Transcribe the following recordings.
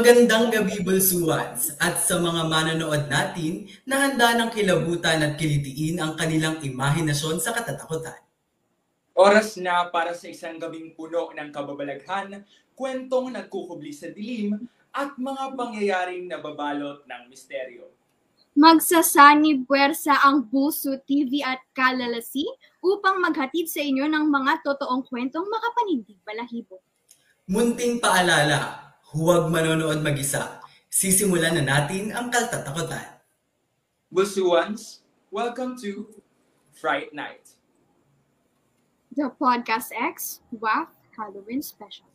Magandang gabi Bulsuans at sa mga manonood natin na handa ng kilabutan at kilitiin ang kanilang imahinasyon sa katatakutan. Oras na para sa isang gabing puno ng kababalaghan, kwentong nagkukubli sa dilim at mga pangyayaring nababalot ng misteryo. Magsasani puwersa ang Buso TV at Kalalasi upang maghatid sa inyo ng mga totoong kwentong makapanindig balahibo. Munting paalala, Huwag manonood mag-isa. Sisimulan na natin ang kaltatakutan. Busuans, welcome to Fright Night. The Podcast X WAF Halloween Special.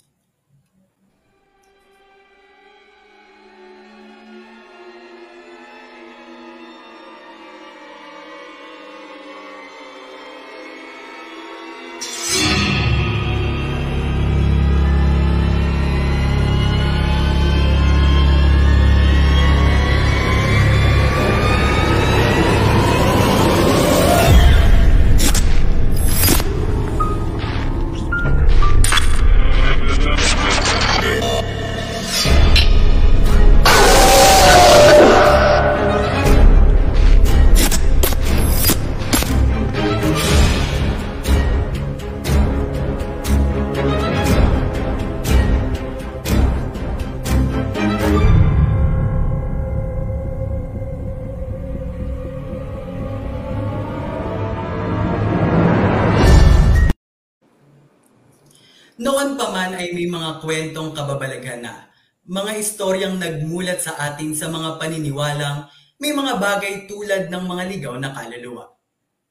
Mga kwentong kababalaghan na, mga istoryang nagmulat sa atin sa mga paniniwalang may mga bagay tulad ng mga ligaw na kaluluwa.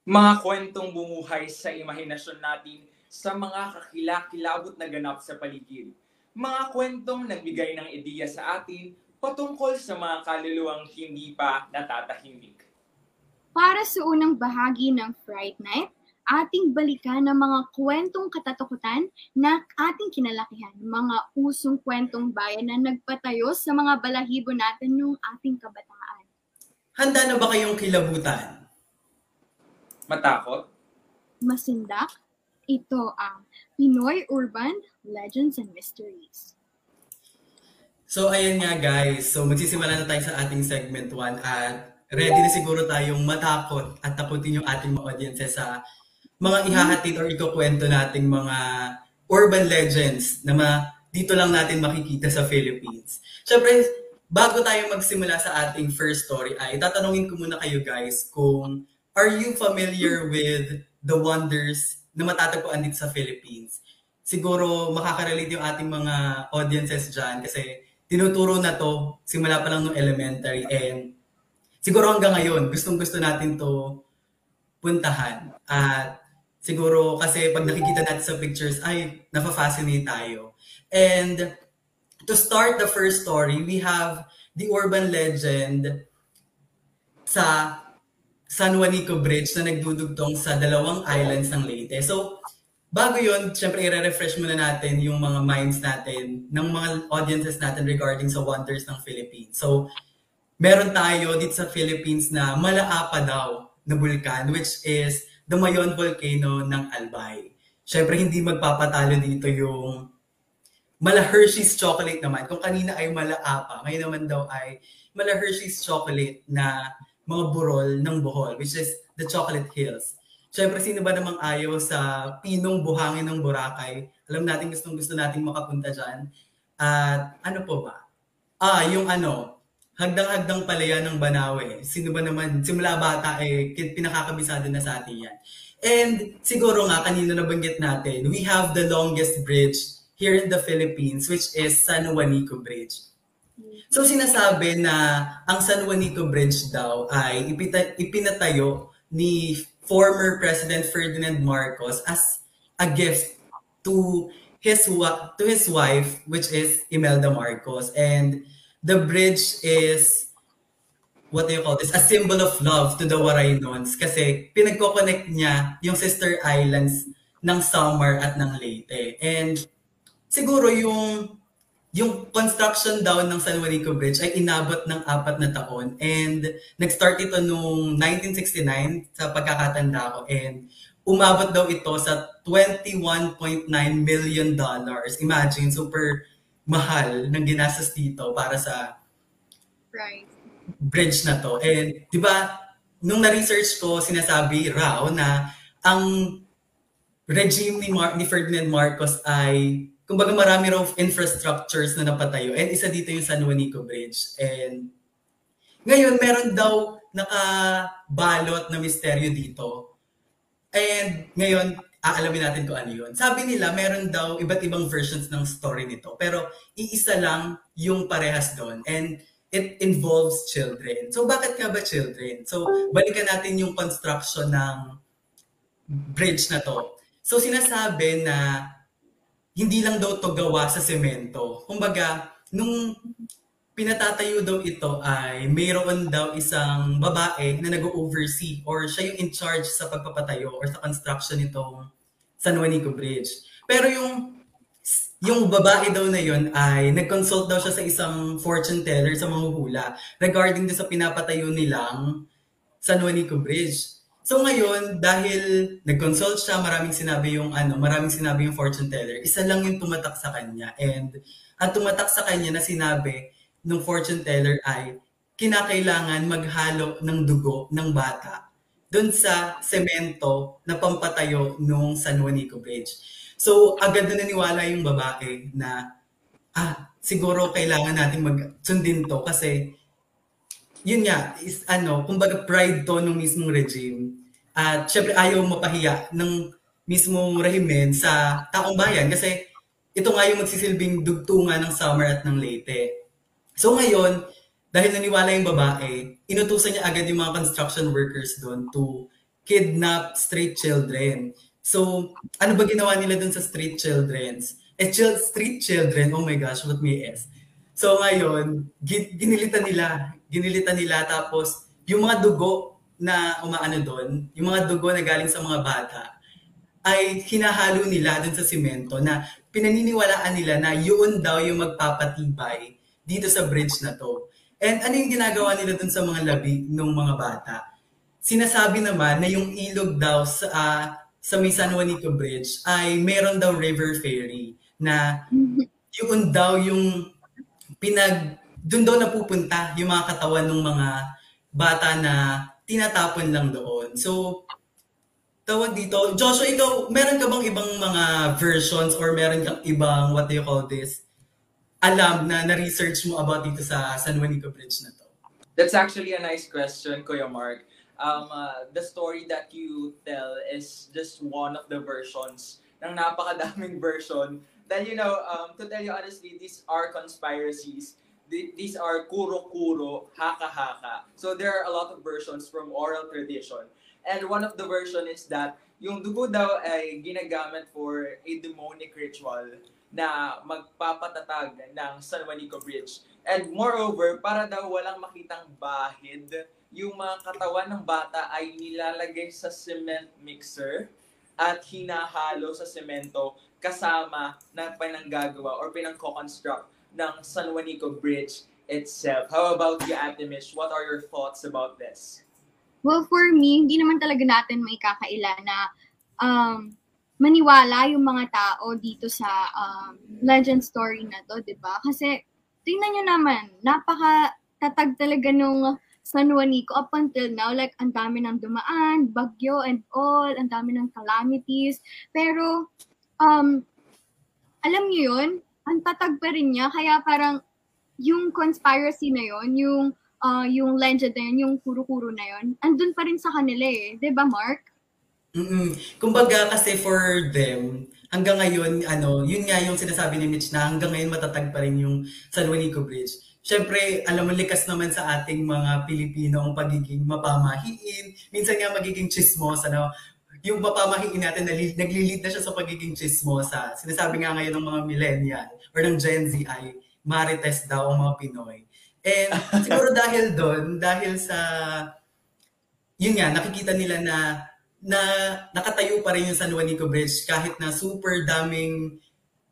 Mga kwentong bumuhay sa imahinasyon natin sa mga kakilakilabot na ganap sa paligid. Mga kwentong nagbigay ng ideya sa atin patungkol sa mga kaluluwang hindi pa natatahimik. Para sa unang bahagi ng Fright Night, ating balikan ang mga kwentong katatakutan na ating kinalakihan, mga usong kwentong bayan na nagpatayo sa mga balahibo natin noong ating kabataan. Handa na ba kayong kilabutan? Matakot? Masindak? Ito ang Pinoy Urban Legends and Mysteries. So ayan nga guys, so magsisimula na tayo sa ating segment 1 at ready na siguro tayong matakot at takutin yung ating mga audiences sa mga ihahatid or ikukwento nating mga urban legends na ma, dito lang natin makikita sa Philippines. Siyempre, bago tayo magsimula sa ating first story ay tatanungin ko muna kayo guys kung are you familiar with the wonders na matatagpuan dito sa Philippines? Siguro makakarelate yung ating mga audiences dyan kasi tinuturo na to simula pa lang nung elementary and siguro hanggang ngayon gustong gusto natin to puntahan. At siguro kasi pag nakikita natin sa pictures, ay, nafa-fascinate tayo. And to start the first story, we have the urban legend sa San Juanico Bridge na nagdudugtong sa dalawang islands ng Leyte. So, bago yon syempre i-refresh muna natin yung mga minds natin ng mga audiences natin regarding sa wonders ng Philippines. So, meron tayo dito sa Philippines na malaapa daw na bulkan which is the Mayon Volcano ng Albay. Siyempre, hindi magpapatalo dito yung Mala Hershey's chocolate naman. Kung kanina ay mala apa, ngayon naman daw ay mala Hershey's chocolate na mga burol ng Bohol, which is the Chocolate Hills. Siyempre, sino ba namang ayaw sa pinong buhangin ng Boracay? Alam natin gustong gusto nating makapunta dyan. At ano po ba? Ah, yung ano, hagdang-hagdang palaya ng Banawe. Sino ba naman, simula bata eh, pinakakabisado na sa atin yan. And siguro nga, kanina nabanggit natin, we have the longest bridge here in the Philippines, which is San Juanico Bridge. So sinasabi na ang San Juanico Bridge daw ay ipita- ipinatayo ni former President Ferdinand Marcos as a gift to his wa- to his wife which is Imelda Marcos and the bridge is what do you call this? A symbol of love to the Waraynons kasi pinagko-connect niya yung sister islands ng Samar at ng Leyte. And siguro yung yung construction daw ng San Juanico Bridge ay inabot ng apat na taon. And nag-start ito noong 1969 sa pagkakatanda ko. And umabot daw ito sa 21.9 million dollars. Imagine, super mahal ng ginastos dito para sa Right. bridge na to. And 'di ba, nung na-research ko, sinasabi raw na ang regime ni, Mar- ni Ferdinand Marcos ay kumbaga marami raw infrastructures na napatayo and isa dito yung San Juanico Bridge. And ngayon meron daw nakabalot na misteryo dito. And ngayon, aalamin natin kung ano yun. Sabi nila, meron daw iba't ibang versions ng story nito. Pero iisa lang yung parehas doon. And it involves children. So bakit nga ba children? So balikan natin yung construction ng bridge na to. So sinasabi na hindi lang daw to gawa sa semento. Kumbaga, nung pinatatayo daw ito ay mayroon daw isang babae na nag-oversee or siya yung in charge sa pagpapatayo or sa construction nitong San Juanico Bridge. Pero yung yung babae daw na yun ay nag-consult daw siya sa isang fortune teller sa mahuhula regarding din sa pinapatayo nilang San Juanico Bridge. So ngayon, dahil nag-consult siya, maraming sinabi yung ano, maraming sinabi yung fortune teller, isa lang yung tumatak sa kanya. And ang tumatak sa kanya na sinabi ng fortune teller ay kinakailangan maghalo ng dugo ng bata doon sa semento na pampatayo nung San Juanico Bridge. So agad na naniwala yung babae na ah, siguro kailangan natin magsundin to kasi yun nga, is ano, kumbaga pride to ng mismong regime. At syempre ayaw mapahiya ng mismong rehimen sa taong bayan kasi ito nga yung magsisilbing dugtungan ng Summer at ng Leyte. So ngayon, dahil naniwala yung babae, inutusan niya agad yung mga construction workers doon to kidnap street children. So, ano ba ginawa nila doon sa street childrens? Eh, child, street children, oh my gosh, what may S. So ngayon, ginilitan nila, ginilitan nila tapos yung mga dugo na umaano doon, yung mga dugo na galing sa mga bata, ay hinahalo nila dun sa simento na pinaniniwalaan nila na yun daw yung magpapatibay dito sa bridge na to. And ano yung ginagawa nila dun sa mga labi ng mga bata? Sinasabi naman na yung ilog daw sa, uh, sa may San Juanico Bridge ay meron daw river ferry na yun daw yung pinag doon daw napupunta yung mga katawan ng mga bata na tinatapon lang doon. So, tawag dito, Joshua, ikaw, meron ka bang ibang mga versions or meron kang ibang, what do you call this, alam na na-research mo about dito sa San Juanico Bridge na to? That's actually a nice question, Kuya Mark. Um, uh, the story that you tell is just one of the versions ng napakadaming version that, you know, um, to tell you honestly, these are conspiracies these are kuro-kuro, haka-haka. So there are a lot of versions from oral tradition. And one of the version is that yung dugo daw ay ginagamit for a demonic ritual na magpapatatag ng San Juanico Bridge. And moreover, para daw walang makitang bahid, yung mga katawan ng bata ay nilalagay sa cement mixer at hinahalo sa semento kasama ng pinanggagawa or pinangko-construct ng San Juanico Bridge itself. How about you, Ate? What are your thoughts about this? Well, for me, hindi naman talaga natin may kakaila na um, maniwala yung mga tao dito sa um, legend story na to, di ba? Kasi, tingnan nyo naman, napaka tatag talaga nung San Juanico up until now. Like, ang dami ng dumaan, bagyo and all, ang dami ng calamities. Pero, um, alam nyo yun, ang tatag pa rin niya. Kaya parang yung conspiracy na yon yung uh, yung legend na yun, yung kuro-kuro na yun, andun pa rin sa kanila eh. ba diba, Mark? Mm-mm. Kumbaga kasi for them, hanggang ngayon, ano, yun nga yung sinasabi ni Mitch na hanggang ngayon matatag pa rin yung San Juanico Bridge. syempre, alam mo, likas naman sa ating mga Pilipino ang pagiging mapamahiin. Minsan nga magiging chismosa, no? Yung mapamahiin natin, naglilid na siya sa pagiging chismosa. Sinasabi nga ngayon ng mga millennial or ng Gen Z ay marites daw ang mga Pinoy. And siguro dahil doon, dahil sa, yun nga, nakikita nila na na nakatayo pa rin yung San Juanico Bridge kahit na super daming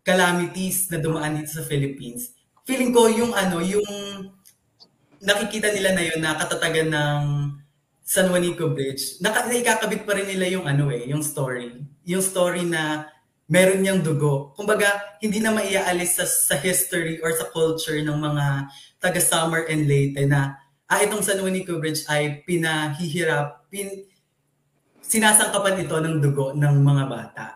calamities na dumaan dito sa Philippines. Feeling ko yung ano, yung nakikita nila na yun na katatagan ng San Juanico Bridge, naka, naikakabit pa rin nila yung ano eh, yung story. Yung story na meron niyang dugo. Kumbaga, hindi na maiaalis sa, sa history or sa culture ng mga taga Summer and Leyte na ah, itong San Juanico Bridge ay pinahihirap, pin, sinasangkapan ito ng dugo ng mga bata.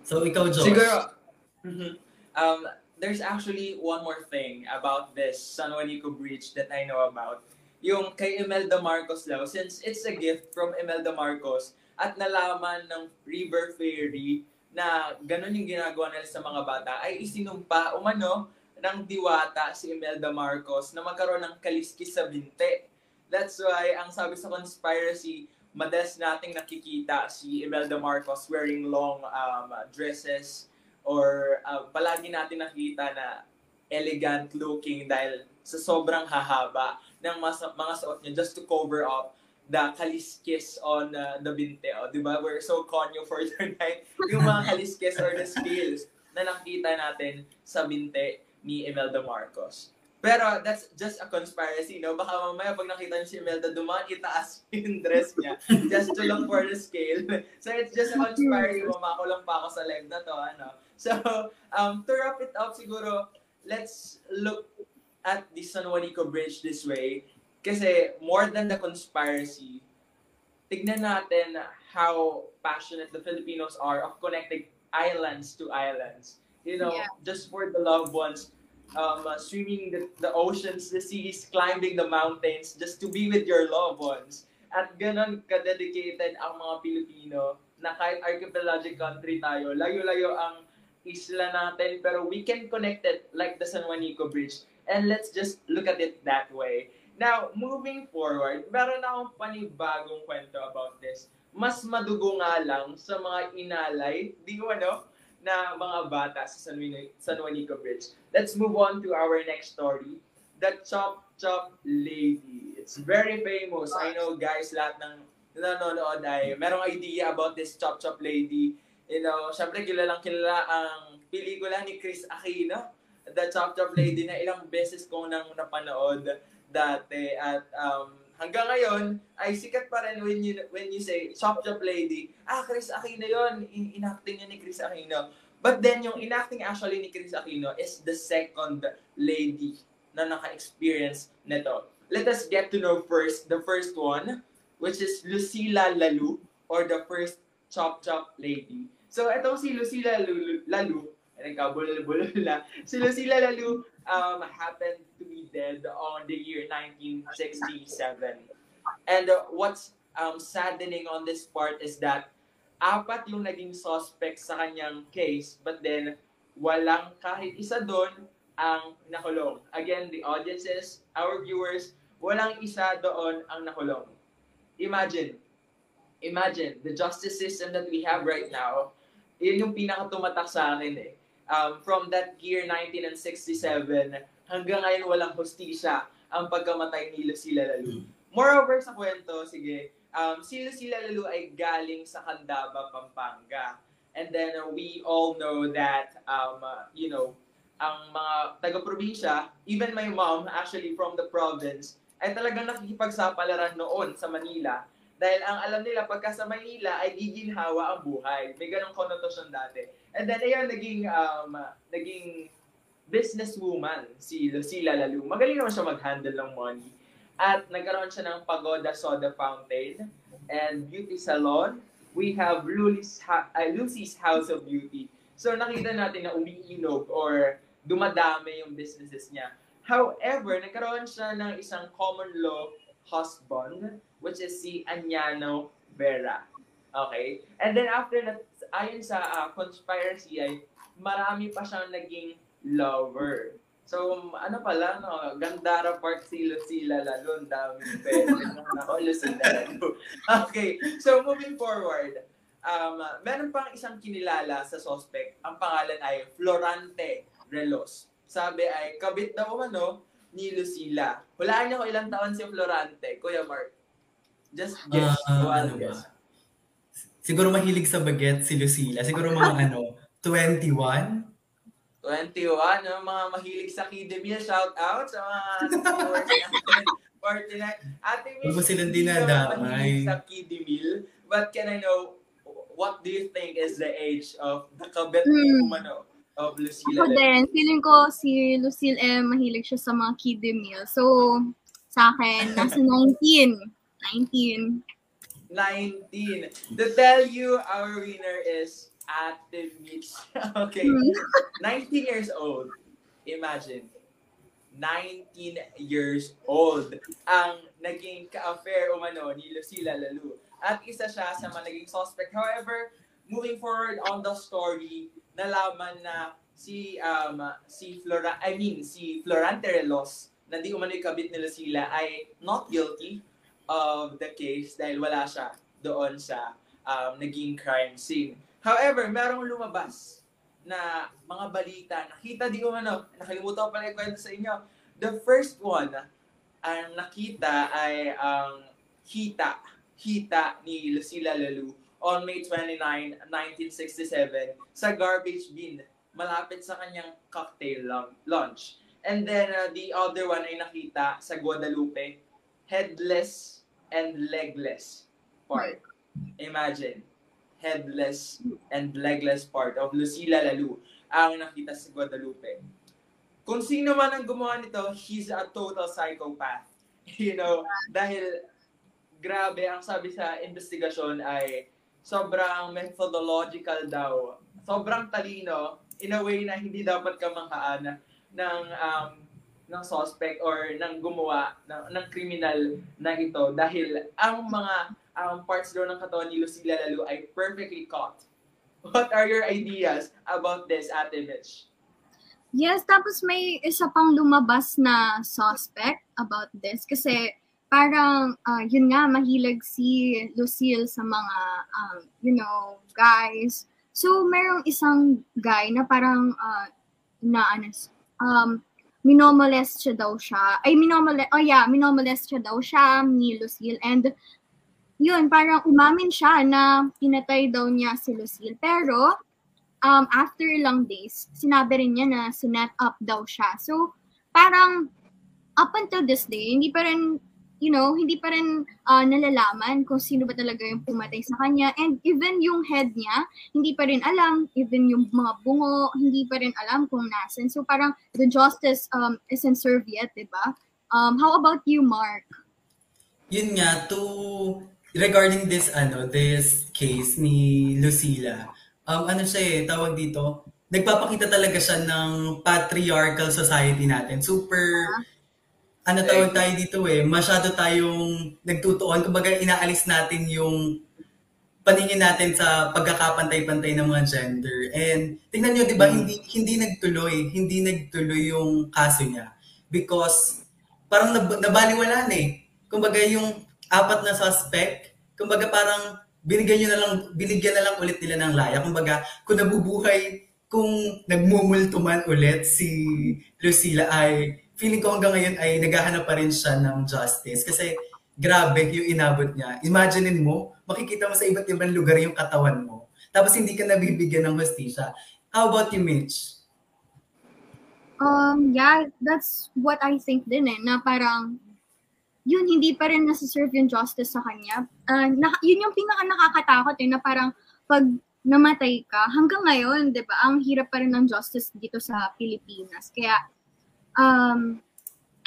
So, ikaw, Josh. Siguro, mm-hmm. um, there's actually one more thing about this San Juanico Bridge that I know about. Yung kay Imelda Marcos daw, since it's a gift from Imelda Marcos at nalaman ng River Ferry na ganun yung ginagawa nila sa mga bata, ay isinumpa umano ng diwata si Imelda Marcos na magkaroon ng kaliskis sa binte. That's why ang sabi sa conspiracy, madalas nating nakikita si Imelda Marcos wearing long um, dresses or uh, palagi natin nakikita na elegant looking dahil sa sobrang hahaba ng mga, mga suot niya just to cover up the kaliskis on uh, the binte. Oh, di ba? We're so conyo for tonight. Yung mga kaliskis or the scales na nakita natin sa binte ni Imelda Marcos. Pero that's just a conspiracy, no? Baka mamaya pag nakita niyo si Imelda dumaan, itaas yung dress niya just to look for the scale. So it's just a conspiracy. Mamako lang pa ako sa live na to, ano? So, um, to wrap it up siguro, let's look at the San Juanico Bridge this way. Kasi more than the conspiracy, tignan natin how passionate the Filipinos are of connecting islands to islands. You know, yeah. just for the loved ones um, uh, swimming the, the oceans, the seas, climbing the mountains, just to be with your loved ones. At ganon ka-dedicated ang mga Pilipino na kahit archipelagic country tayo, layo-layo ang isla natin, pero we can connect it like the San Juanico Bridge. And let's just look at it that way. Now, moving forward, meron akong panibagong kwento about this. Mas madugo nga lang sa mga inalay, di ko ano, na mga bata sa San, Juan, San Juanico Bridge. Let's move on to our next story. The Chop Chop Lady. It's very famous. I know guys, lahat ng nanonood ay merong idea about this Chop Chop Lady. You know, syempre kilalang kilala ang pelikula ni Chris Aquino, The Chop Chop Lady na ilang beses ko nang napanood dati at um, hanggang ngayon ay sikat pa rin when you when you say Chop Chop Lady. Ah, Chris Aquino 'yon. In- inacting niya ni Chris Aquino. But then yung inacting actually ni Chris Aquino is the second lady na naka-experience nito. Let us get to know first the first one which is Lucila Lalu or the first Chop Chop Lady. So itong si Lucila Lalu, Lalu nagkabulol-bulol na. Si Lucila Lalu um, happened to be dead on the year 1967. And uh, what's um, saddening on this part is that apat yung naging suspect sa kanyang case, but then walang kahit isa doon ang nakulong. Again, the audiences, our viewers, walang isa doon ang nakulong. Imagine, imagine, the justice system that we have right now, yun yung pinakatumatak sa akin eh. Um, from that year 1967, hanggang ngayon walang hostisya ang pagkamatay ni Lucila Lalu. Hmm. Moreover sa kwento, sige, um, si Lucila Lalu ay galing sa Candaba, Pampanga. And then uh, we all know that, um, uh, you know, ang mga taga-probinsya, even my mom, actually from the province, ay talagang nakikipagsapalaran noon sa Manila. Dahil ang alam nila, pagka sa Manila ay giginhawa ang buhay. May ganong konotosyon dati. And then, ayun, naging, um, naging businesswoman si Lucila Lalu. Magaling naman siya mag-handle ng money. At nagkaroon siya ng Pagoda Soda Fountain and Beauty Salon. We have Lucy's, ha- uh, Lucy's House of Beauty. So nakita natin na umiinog or dumadami yung businesses niya. However, nagkaroon siya ng isang common law husband, which is si Anyano Vera. Okay? And then after that, ayon sa uh, conspiracy ay marami pa siyang naging lover. So, ano pala, no? Gandara Park, si Lucila lalo. Ang daming pwede. Ako, Lucila lalo. Okay, so moving forward, um, meron pang isang kinilala sa suspect. Ang pangalan ay Florante Relos. Sabi ay, kabit daw ano ni Lucila. Hulaan niyo ko ilang taon si Florante, Kuya Mark. Just guess. Ah, one guess. Siguro mahilig sa baget si Lucila. Siguro mga ano, 21? 21, no? mga mahilig sa Kidemil, shout out sa mga viewers natin for tonight. Ate Miss, Huwag mo silang dinadamay. sa Kidemil, but can I know, what do you think is the age of the kabet Hmm. umano of Lucila? Ako din, feeling ko si Lucille eh, mahilig siya sa mga kiddie meal. So, sa akin, nasa 19. 19. 19. To tell you, our winner is Ate Mitch. okay. Hmm. 19 years old. Imagine. 19 years old ang naging ka-affair umano ni Lucila Lalu. At isa siya sa mga naging suspect. However, moving forward on the story, nalaman na si um, si Flora I mean si Florante Relos na di umano yung kabit ni Lucila ay not guilty of the case dahil wala siya doon sa um, naging crime scene. However, merong lumabas na mga balita, nakita di umano, nakalimutan ko pala yung kwento sa inyo. The first one, ang nakita ay ang hita, hita ni Lucila Lalu on May 29, 1967 sa garbage bin malapit sa kanyang cocktail lunch. And then uh, the other one ay nakita sa Guadalupe, headless and legless part. Imagine, headless and legless part of Lucila Lalu ang nakita sa Guadalupe. Kung sino man ang gumawa nito, he's a total psychopath. You know, dahil grabe, ang sabi sa investigasyon ay sobrang methodological daw. Sobrang talino in a way na hindi dapat kamanghaan ng um, ng suspect or ng gumawa ng, ng criminal na ito dahil ang mga um, parts daw ng katawan ni Lucila Lalu ay perfectly caught. What are your ideas about this, Ate Mitch? Yes, tapos may isa pang lumabas na suspect about this kasi parang ah, yun nga mahilig si Lucille sa mga um, you know, guys. So merong isang guy na parang ah, na ano, um minomolest siya daw siya. Ay minomolest, oh yeah, minomolest siya daw siya ni Lucille and yun, parang umamin siya na pinatay daw niya si Lucille. Pero um, after ilang days, sinabi rin niya na sinet up daw siya. So, parang up until this day, hindi pa rin, you know, hindi pa rin ah, nalalaman kung sino ba talaga yung pumatay sa kanya. And even yung head niya, hindi pa rin alam. Even yung mga bungo, hindi pa rin alam kung nasan. So, parang the justice um, isn't served yet, di ba? Um, how about you, Mark? Yun nga, to regarding this ano, this case ni Lucila, um, ano siya eh, tawag dito, nagpapakita talaga siya ng patriarchal society natin. Super, ano tawag tayo dito eh, masyado tayong nagtutuon, kumbaga inaalis natin yung paningin natin sa pagkakapantay-pantay ng mga gender. And tingnan nyo, di ba, hindi, hindi nagtuloy, hindi nagtuloy yung kaso niya. Because parang nab- nabaliwala na eh. Kumbaga yung apat na suspect, kumbaga parang binigyan nyo na lang, binigyan na lang ulit nila ng laya. Kumbaga, kung nabubuhay, kung nagmumulto man ulit si Lucila ay feeling ko hanggang ngayon ay naghahanap pa rin siya ng justice. Kasi grabe yung inabot niya. Imaginein mo, makikita mo sa iba't ibang lugar yung katawan mo. Tapos hindi ka nabibigyan ng hostisya. How about you, Mitch? Um, yeah, that's what I think din eh, na parang yun, hindi pa rin nasa-serve yung justice sa kanya. Ah, na, yun yung pinaka nakakatakot eh, na parang pag namatay ka, hanggang ngayon, di ba, ang hirap pa rin ng justice dito sa Pilipinas. Kaya, um,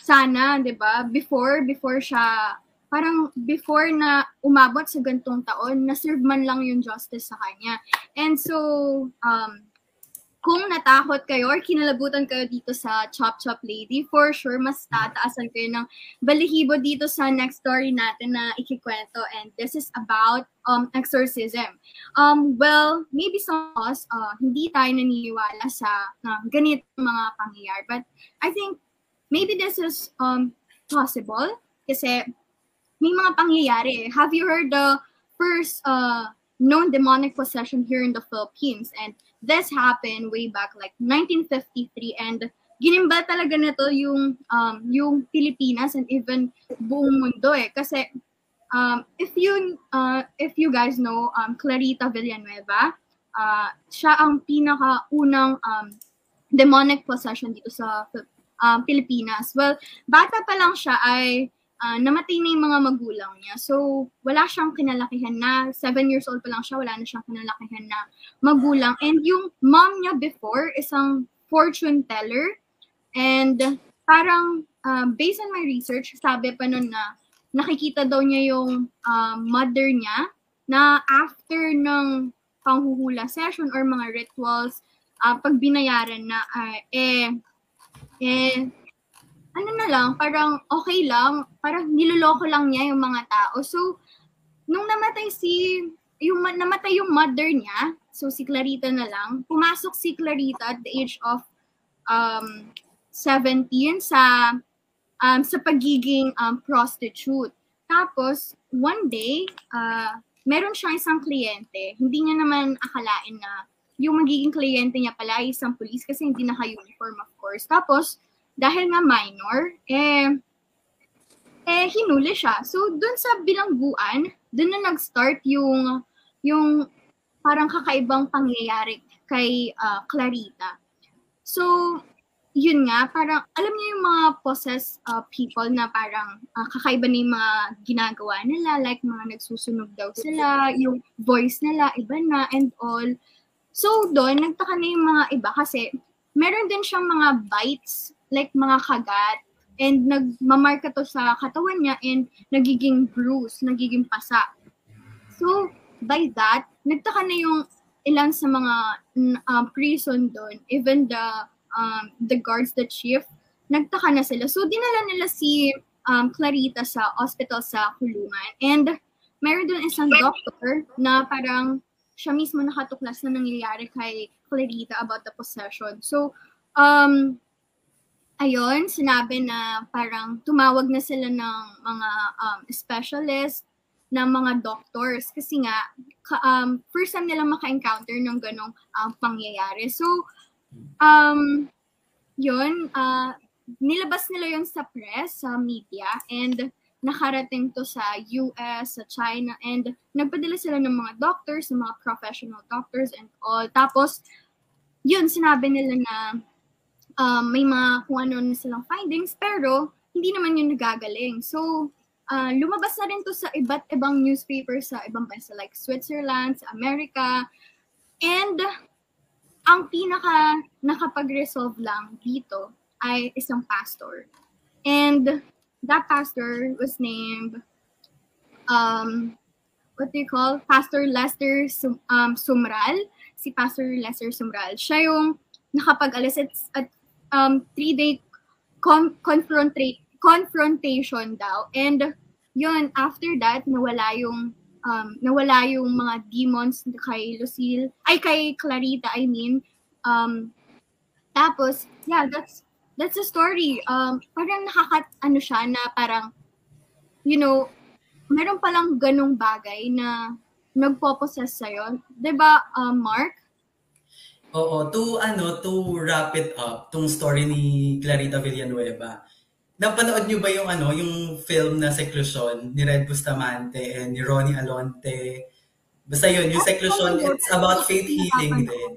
sana, di ba, before, before siya, parang before na umabot sa gantong taon, na-serve man lang yung justice sa kanya. And so, um, kung natakot kayo or kinalabutan kayo dito sa Chop Chop Lady, for sure, mas tataasan kayo ng balihibo dito sa next story natin na ikikwento. And this is about um, exorcism. Um, well, maybe some of us, uh, hindi tayo naniniwala sa uh, ganitong mga pangyayari. But I think maybe this is um, possible kasi may mga pangyayari. Have you heard the first uh, known demonic possession here in the Philippines? And this happened way back like 1953 and ginimbal talaga nito yung um, yung Pilipinas and even buong mundo eh. Kasi um, if you uh, if you guys know um, Clarita Villanueva uh, siya ang pinaka unang um, demonic possession dito sa um, Pilipinas. Well bata pa lang siya ay uh, namatay na yung mga magulang niya. So, wala siyang kinalakihan na, seven years old pa lang siya, wala na siyang kinalakihan na magulang. And yung mom niya before, isang fortune teller. And parang, uh, based on my research, sabi pa nun na nakikita daw niya yung uh, mother niya na after ng panghuhula session or mga rituals, uh, pag binayaran na, uh, eh, eh, ano na lang, parang okay lang, parang niloloko lang niya yung mga tao. So, nung namatay si, yung namatay yung mother niya, so si Clarita na lang, pumasok si Clarita at the age of um, 17 sa um, sa pagiging um, prostitute. Tapos, one day, uh, meron siyang isang kliyente. Hindi niya naman akalain na yung magiging kliyente niya pala ay isang police kasi hindi naka-uniform, of course. Tapos, dahil nga minor, eh, eh, hinuli siya. So, dun sa bilangguan, dun na nag-start yung, yung parang kakaibang pangyayari kay uh, Clarita. So, yun nga, parang, alam niyo yung mga possessed uh, people na parang uh, kakaiba na yung mga ginagawa nila, like mga nagsusunog daw sila, yung voice nila, iba na, and all. So, doon, nagtaka na yung mga iba kasi meron din siyang mga bites like mga kagat and nagmamarka to sa katawan niya and nagiging bruise, nagiging pasa. So, by that, nagtaka na yung ilan sa mga uh, prison doon, even the um, the guards, the chief, nagtaka na sila. So, dinala nila si um, Clarita sa hospital sa kulungan. And meron doon isang doctor na parang siya mismo nakatuklas na nangyayari kay Clarita about the possession. So, um, ayun, sinabi na parang tumawag na sila ng mga um, specialist, ng mga doctors kasi nga um, first time nila maka-encounter ng ganong um, pangyayari. So, um, yun, uh, nilabas nila yun sa press, sa media, and nakarating to sa US, sa China, and nagpadala sila ng mga doctors, ng mga professional doctors and all. Tapos, yun, sinabi nila na um, may mga kung ano na silang findings, pero hindi naman yun nagagaling. So, uh, lumabas na rin to sa iba't ibang newspapers sa ibang bansa like Switzerland, sa America, and ang pinaka nakapag-resolve lang dito ay isang pastor. And that pastor was named um, what do you call? Pastor Lester Sum, um, Sumral. Si Pastor Lester Sumral. Siya yung nakapag-alis at, at um, three-day con- confronta- confrontation daw. And yun, after that, nawala yung um, nawala yung mga demons kay Lucille, ay kay Clarita, I mean. Um, tapos, yeah, that's that's the story. Um, parang nakakat, ano siya, na parang, you know, meron palang ganong bagay na nagpo-possess sa'yo. ba diba, uh, Mark? Oo, to ano, to wrap it up, tong story ni Clarita Villanueva. Napanood niyo ba yung ano, yung film na Seclusion ni Red Bustamante and ni Ronnie Alonte? Basta yun, yung Seclusion, it's about faith healing din.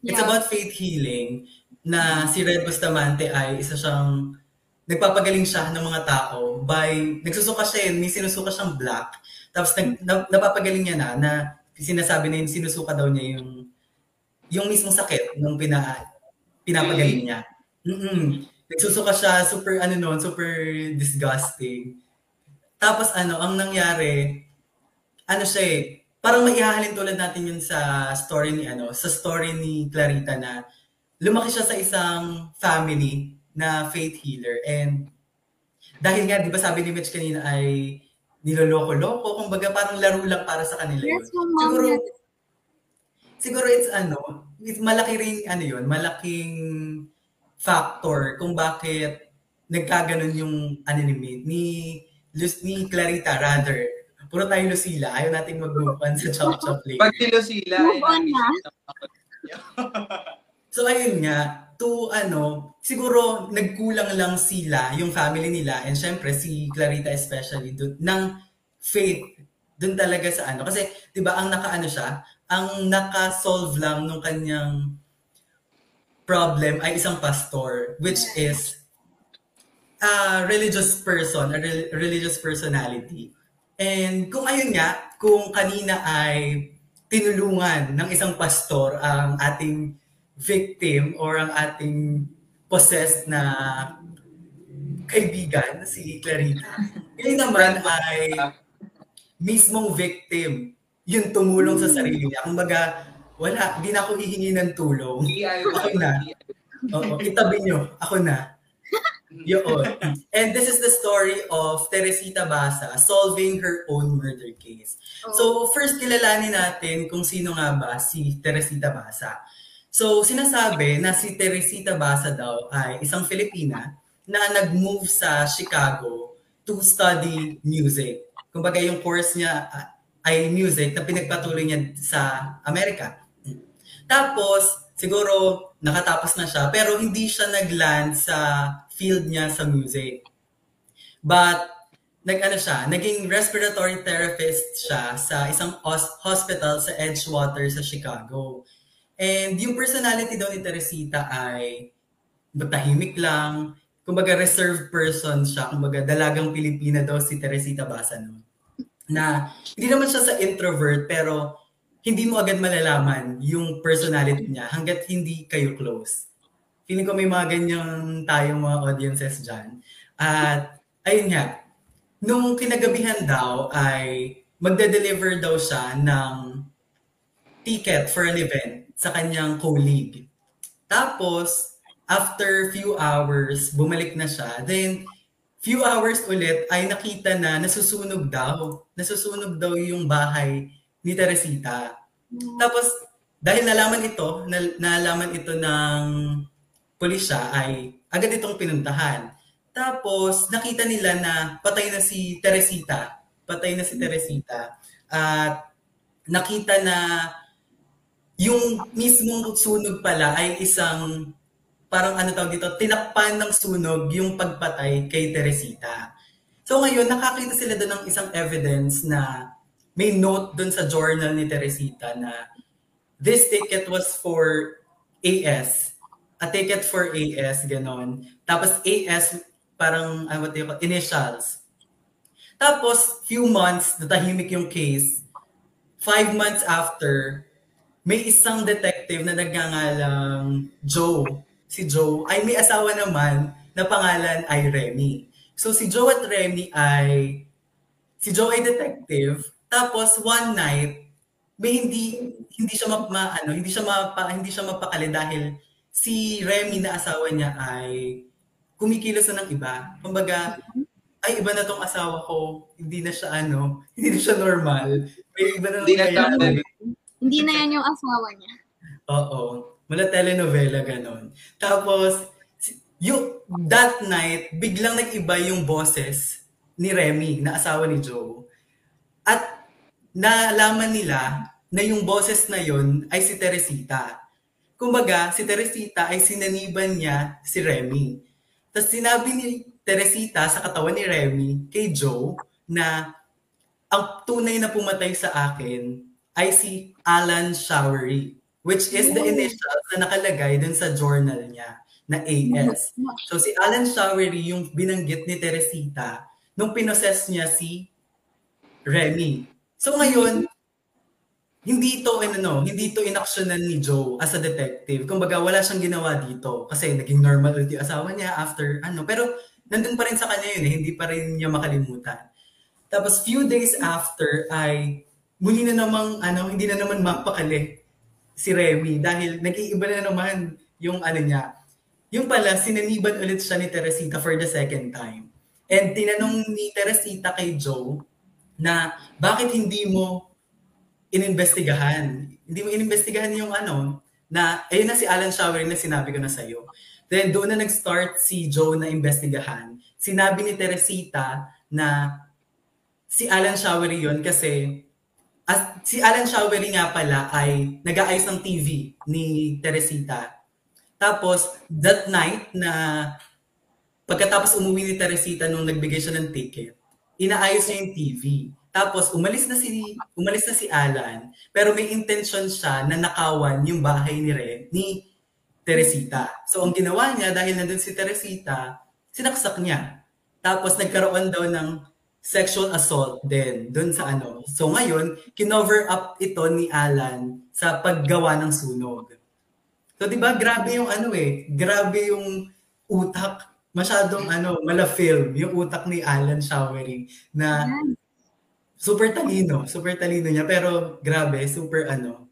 It's about faith healing na si Red Bustamante ay isa siyang nagpapagaling siya ng mga tao by nagsusuka siya yun, may sinusuka siyang black. Tapos nag, na, napapagaling niya na na sinasabi na yung sinusuka daw niya yung yung mismong sakit nung pina, pinapagaling niya. Mm-mm. Nagsusuka siya, super ano noon, super disgusting. Tapos ano, ang nangyari, ano siya eh, parang maihahalin tulad natin yun sa story ni ano, sa story ni Clarita na lumaki siya sa isang family na faith healer and dahil nga, di ba sabi ni Mitch kanina ay niloloko-loko, kumbaga parang laro lang para sa kanila. Yes, yung mom Siguro, niya. Siguro it's ano, it's malaki rin ano yun, malaking factor kung bakit nagkaganon yung ano ni ni Lus- ni Clarita rather. Puro tayo Lucila, ayaw nating mag-move on sa Chop Chop Lane. Pag silo sila, Move on na. So ayun nga, to ano, siguro nagkulang lang sila, yung family nila, and syempre si Clarita especially, dun, ng faith, dun talaga sa ano. Kasi, di ba, ang nakaano siya, ang naka-solve lang nung kanyang problem ay isang pastor, which is a religious person, a rel- religious personality. And kung ayun nga, kung kanina ay tinulungan ng isang pastor ang ating victim or ang ating possessed na kaibigan, si Clarita. Ngayon naman ay mismong victim yung tumulong sa sarili niya. Kumbaga, wala, di na ako hihingi ng tulong. DIY. Ako na. Oo, itabi nyo. Ako na. Yun. And this is the story of Teresita Basa solving her own murder case. So, first kilalanin natin kung sino nga ba si Teresita Basa. So, sinasabi na si Teresita Basa daw ay isang Filipina na nag-move sa Chicago to study music. Kumbaga yung course niya ah, ay music na pinagpatuloy niya sa Amerika. Tapos, siguro nakatapos na siya, pero hindi siya nag-land sa field niya sa music. But, nag-ano siya, naging respiratory therapist siya sa isang hos- hospital sa Edgewater sa Chicago. And yung personality daw ni Teresita ay matahimik lang, kumbaga reserved person siya, kumbaga dalagang Pilipina daw si Teresita Basa no? Na hindi naman siya sa introvert pero hindi mo agad malalaman yung personality niya hanggat hindi kayo close. Feeling ko may mga ganyang tayong mga audiences dyan. At ayun nga, nung kinagabihan daw ay magde-deliver daw siya ng ticket for an event sa kanyang colleague. Tapos, after few hours, bumalik na siya. Then, few hours ulit ay nakita na nasusunog daw. Nasusunog daw yung bahay ni Teresita. Tapos, dahil nalaman ito, nal- nalaman ito ng pulisya ay agad itong pinuntahan. Tapos, nakita nila na patay na si Teresita. Patay na si Teresita. At nakita na yung mismong sunog pala ay isang parang ano tawag dito, tinakpan ng sunog yung pagpatay kay Teresita. So ngayon, nakakita sila doon ng isang evidence na may note doon sa journal ni Teresita na this ticket was for AS. A ticket for AS, ganon. Tapos AS, parang, ano you call, initials. Tapos, few months, natahimik yung case. Five months after, may isang detective na nagngangalang Joe. Si Joe ay may asawa naman na pangalan ay Remy. So si Joe at Remy ay si Joe ay detective. Tapos one night may hindi hindi siya ma, ma- ano, hindi siya mapa, hindi siya mapakali dahil si Remy na asawa niya ay kumikilos na ng iba. Kumbaga, ay iba na tong asawa ko, hindi na siya ano, hindi na siya normal. May iba na Hindi na siya nangyayari. Hindi na yan yung asawa niya. Oo. Mula telenovela, ganon. Tapos, yung, that night, biglang nag-iba yung boses ni Remy, na asawa ni Joe. At nalaman nila na yung boses na yon ay si Teresita. Kumbaga, si Teresita ay sinaniban niya si Remy. Tapos sinabi ni Teresita sa katawan ni Remy kay Joe na ang tunay na pumatay sa akin ay si Alan Showery, which is the initials na nakalagay dun sa journal niya na AS. So si Alan Showery yung binanggit ni Teresita nung pinoses niya si Remy. So ngayon, hindi ito ano, hindi ito inaksyonan ni Joe as a detective. Kumbaga wala siyang ginawa dito kasi naging normal ulit yung asawa niya after ano, pero nandun pa rin sa kanya yun eh, hindi pa rin niya makalimutan. Tapos few days after ay muli na namang, ano, hindi na naman mapakali si Remy dahil nag-iiba na naman yung ano niya. Yung pala, sinaniban ulit siya ni Teresita for the second time. And tinanong ni Teresita kay Joe na bakit hindi mo inimbestigahan? Hindi mo inimbestigahan yung ano, na, ayun na si Alan Shower na sinabi ko na sa'yo. Then doon na nag-start si Joe na investigahan. Sinabi ni Teresita na si Alan Showery yon kasi as, si Alan Showery nga pala ay nag-aayos ng TV ni Teresita. Tapos, that night na pagkatapos umuwi ni Teresita nung nagbigay siya ng ticket, inaayos niya yung TV. Tapos umalis na si umalis na si Alan, pero may intention siya na nakawan yung bahay ni Re, ni Teresita. So ang ginawa niya dahil nandun si Teresita, sinaksak niya. Tapos nagkaroon daw ng sexual assault din doon sa ano. So ngayon, kinover up ito ni Alan sa paggawa ng sunog. So 'di ba grabe yung ano eh, grabe yung utak, masyadong ano, mala film yung utak ni Alan Showery na super talino, super talino niya pero grabe, super ano.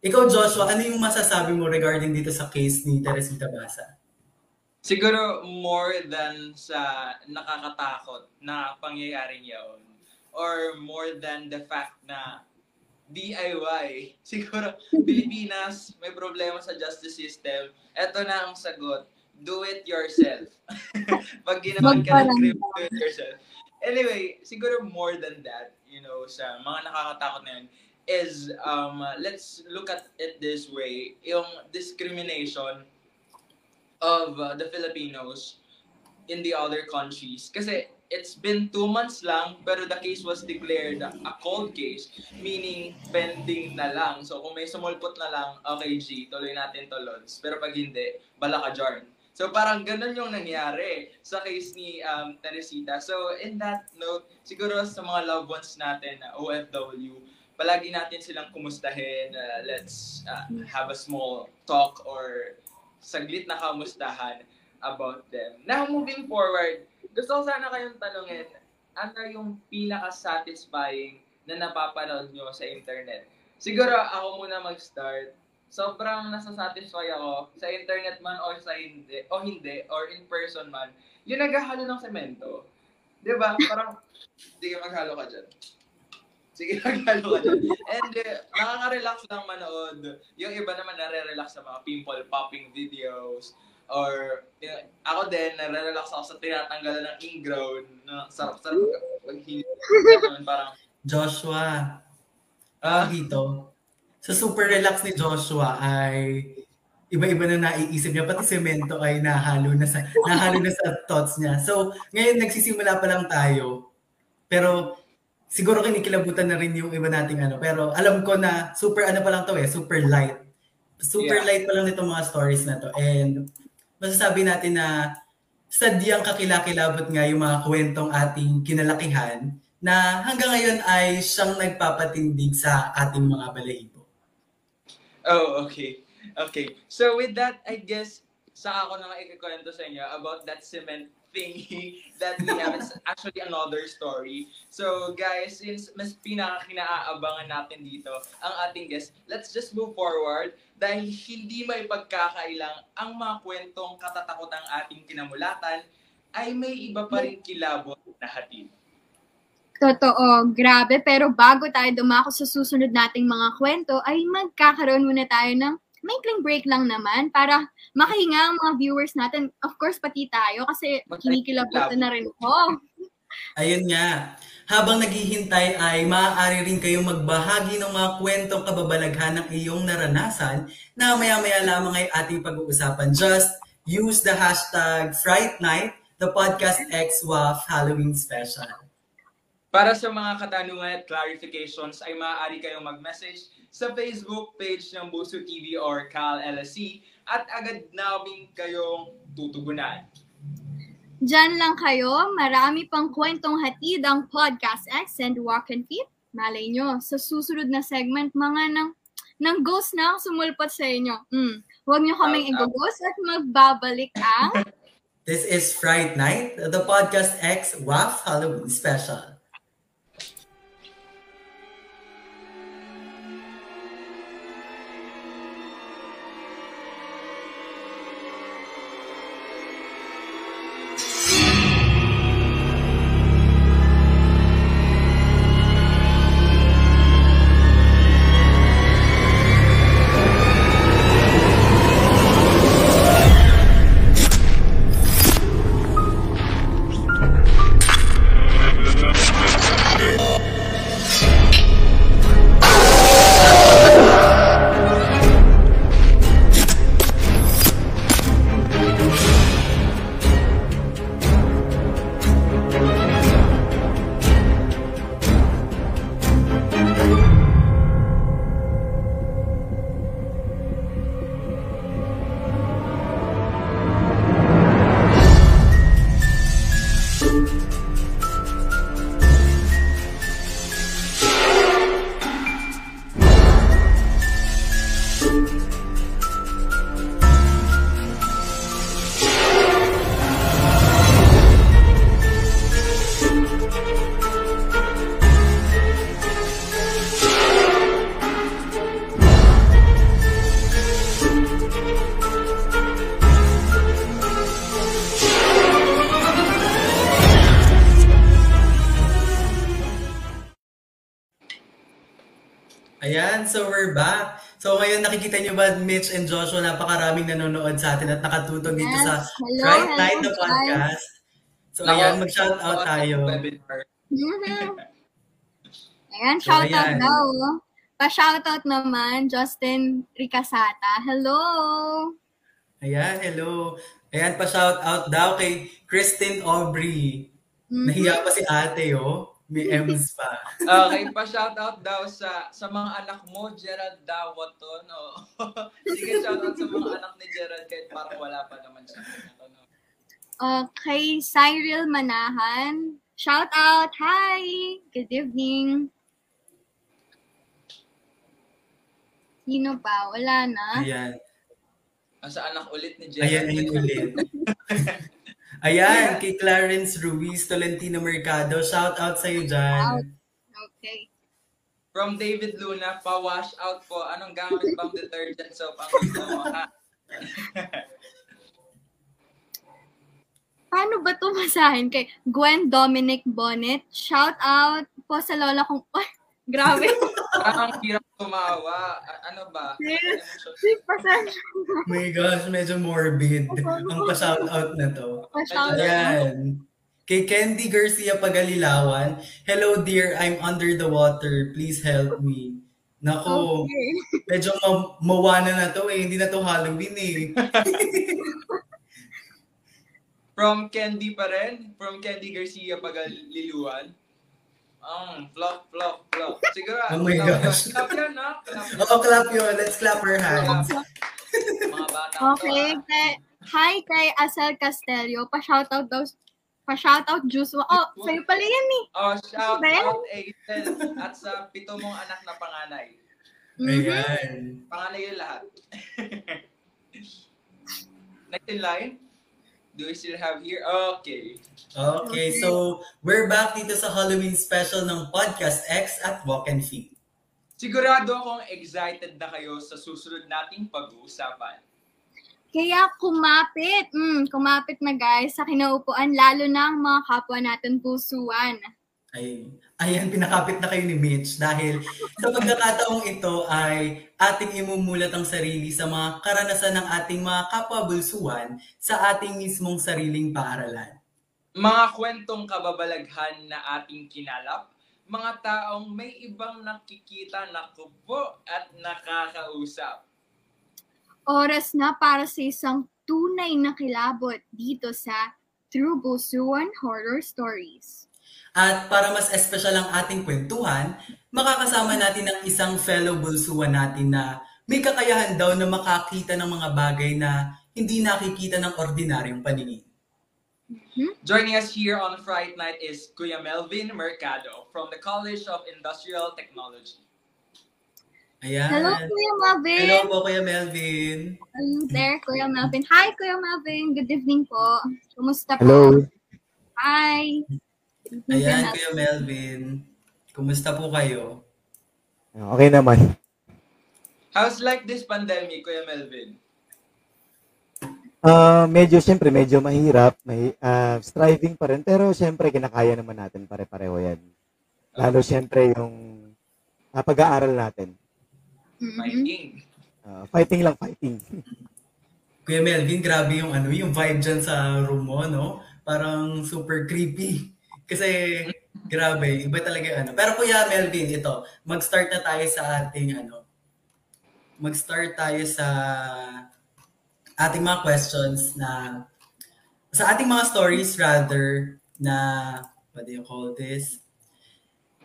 Ikaw Joshua, ano yung masasabi mo regarding dito sa case ni Teresita Basa? Siguro more than sa nakakatakot na pangyayaring yun. Or more than the fact na DIY. Siguro, Pilipinas, may problema sa justice system. Ito na ang sagot. Do it yourself. Pag ginawan ka ng crime, do it yourself. Anyway, siguro more than that, you know, sa mga nakakatakot na yun, is, um, let's look at it this way. Yung discrimination of uh, the Filipinos in the other countries. Kasi it's been two months lang, pero the case was declared a cold case, meaning pending na lang. So kung may sumulpot na lang, okay G, tuloy natin to Lods. Pero pag hindi, bala ka Jarn. So parang ganun yung nangyari sa case ni um, Teresita. So in that note, siguro sa mga loved ones natin na OFW, palagi natin silang kumustahin. Uh, let's uh, have a small talk or saglit na kamustahan about them. Now, moving forward, gusto ko sana kayong tanungin, ano yung pinaka-satisfying na napapanood nyo sa internet? Siguro ako muna mag-start. Sobrang nasa-satisfy ako sa internet man o sa hindi, o hindi, or in person man, yung naghahalo ng semento. Di ba? Parang, hindi ka maghalo ka dyan. Sige, maghalo ka dyan. And uh, nakaka-relax lang manood. Yung iba naman nare-relax sa mga pimple popping videos. Or, you know, ako din, nare-relax ako sa tinatanggalan ng ingrown. Na sarap-sarap pag parang... Joshua, ah, uh, dito, sa super relax ni Joshua ay iba-iba na naiisip niya pati semento ay nahalo na sa nahalo na sa thoughts niya. So, ngayon nagsisimula pa lang tayo. Pero siguro kinikilabutan na rin yung iba nating ano. Pero alam ko na super ano pa lang to eh, super light. Super yeah. light pa lang nitong mga stories na to. And masasabi natin na sadyang kakilakilabot nga yung mga kwentong ating kinalakihan na hanggang ngayon ay siyang nagpapatindig sa ating mga balahibo. Oh, okay. Okay. So with that, I guess, sa ako na ikikwento sa inyo about that cement thingy that we have. It's actually another story. So guys, since mas pinaka-kinaabangan natin dito ang ating guest, let's just move forward dahil hindi may pagkakailang ang mga kwentong katatakotang ating kinamulatan ay may iba pa rin kilabot na hatid. Totoo, grabe. Pero bago tayo dumako sa susunod nating mga kwento, ay magkakaroon muna tayo ng maikling break lang naman para makahinga ang mga viewers natin. Of course, pati tayo kasi kinikilabutan na rin ko. Ayun nga. Habang naghihintay ay maaari rin kayong magbahagi ng mga kwentong kababalaghan ng iyong naranasan na maya-maya lamang ay ating pag-uusapan. Just use the hashtag Fright Night, the podcast XWAF Halloween Special. Para sa mga katanungan at clarifications ay maaari kayong mag-message sa Facebook page ng Buso TV or Cal LSC at agad namin kayong tutugunan. Diyan lang kayo, marami pang kwentong hatid ang Podcast X and Walk and Fit. Malay nyo, sa susunod na segment, mga nang, nang ghost na sumulpat sa inyo. Mm. Huwag nyo kaming i-ghost at magbabalik ang... This is Fright Night, the Podcast X WAF Halloween Special. Ngayon nakikita niyo ba Mitch and Joshua napakaraming nanonood sa atin at nakatutong dito sa. Hello, Right hello, Night na podcast. So Nako, ayan, mag-shout out tayo. Mhm. Ayan, So, shoutout ayan. daw. oh. Pa-shoutout naman, Justin Ricasata. Hello! Ayan, hello. Ayan, pa-shout out daw kay Kristen Aubrey. Mhm. Nahiya pa si ate, oh. May M's pa. Okay, pa-shoutout daw sa sa mga anak mo, Gerald Dawaton. Oh. Sige, shoutout sa mga anak ni Gerald kahit parang wala pa naman siya. Ano. Uh, kay Cyril Manahan. Shout out! Hi! Good evening. Sino pa? Wala na. Ayan. Ah, Sa anak ulit ni Gerald. Ayan, ayun ulit. Ayan, kay Clarence Ruiz Tolentino Mercado. Shout out sa'yo dyan. Okay. From David Luna, pa-wash out po. Anong gamit bang detergent soap ang gusto mo? Ha? Paano ba ito masahin? Kay Gwen Dominic Bonnet. Shout out po sa lola kong... Ay, grabe. Parang ang hirap tumawa. Ano ba? Pasensya. My gosh, medyo morbid. Ang pa-shout out na to. Pa-shout out. Ayan. Kay Candy Garcia Pagalilawan, Hello dear, I'm under the water. Please help me. Nako, Okay. medyo ma- mawana na to eh. Hindi na to Halloween eh. From Candy pa rin. From Candy Garcia Pagaliluan. Um, flop, flop, flop. Siguro. Oh my clap- gosh. Clap yan, ha? Clap yan. Oo, clap yun. Let's clap our hands. Mga bata. Okay. Kay, hi kay Asel Castelio. Pa-shoutout daw. Pa-shoutout Juice. Oh, sa'yo pala yan eh. Oh, shout Ben? out Aiden at sa pito mong anak na panganay. Ayan. Panganay yung lahat. Next in line. Do we still have here? Okay. Okay, so we're back dito sa Halloween special ng Podcast X at Walk and Feed. Sigurado akong excited na kayo sa susunod nating pag-uusapan. Kaya kumapit. Mm, kumapit na guys sa kinaupuan. Lalo na ang mga kapwa natin pusuan. Ay, ayan, pinakapit na kayo ni Mitch dahil sa pagkakataong ito ay ating imumulat ang sarili sa mga karanasan ng ating mga kapwa-bulsuan sa ating mismong sariling paaralan. Mga kwentong kababalaghan na ating kinalap, mga taong may ibang nakikita na kubo at nakakausap. Oras na para sa isang tunay na kilabot dito sa True Busuan Horror Stories. At para mas espesyal ang ating kwentuhan, makakasama natin ang isang fellow bulsuan natin na may kakayahan daw na makakita ng mga bagay na hindi nakikita ng ordinaryong paningin. Joining us here on Fright Night is Kuya Melvin Mercado from the College of Industrial Technology. Ayan. Hello, Kuya Melvin! Hello po, Kuya Melvin. Are you there, Kuya Melvin? Hi, Kuya Melvin! Good evening po. Kumusta po? Hello. Hi! Ayan, Kuya Melvin. Kumusta po kayo? Okay naman. How's like this pandemic, Kuya Melvin? Ah, medyo siyempre medyo mahirap, may ah, striving pa rin pero siyempre kinakaya naman natin pare-pareho 'yan. Lalo siyempre yung ah, pag-aaral natin. Mhm. Fighting. Ah, fighting lang, fighting. Kuya Melvin, grabe yung ano, yung vibe dyan sa room mo, no? Parang super creepy. Kasi, grabe, iba talaga yung ano. Pero Kuya Melvin, ito, mag-start na tayo sa ating ano, mag-start tayo sa ating mga questions na, sa ating mga stories rather, na, what do you call this?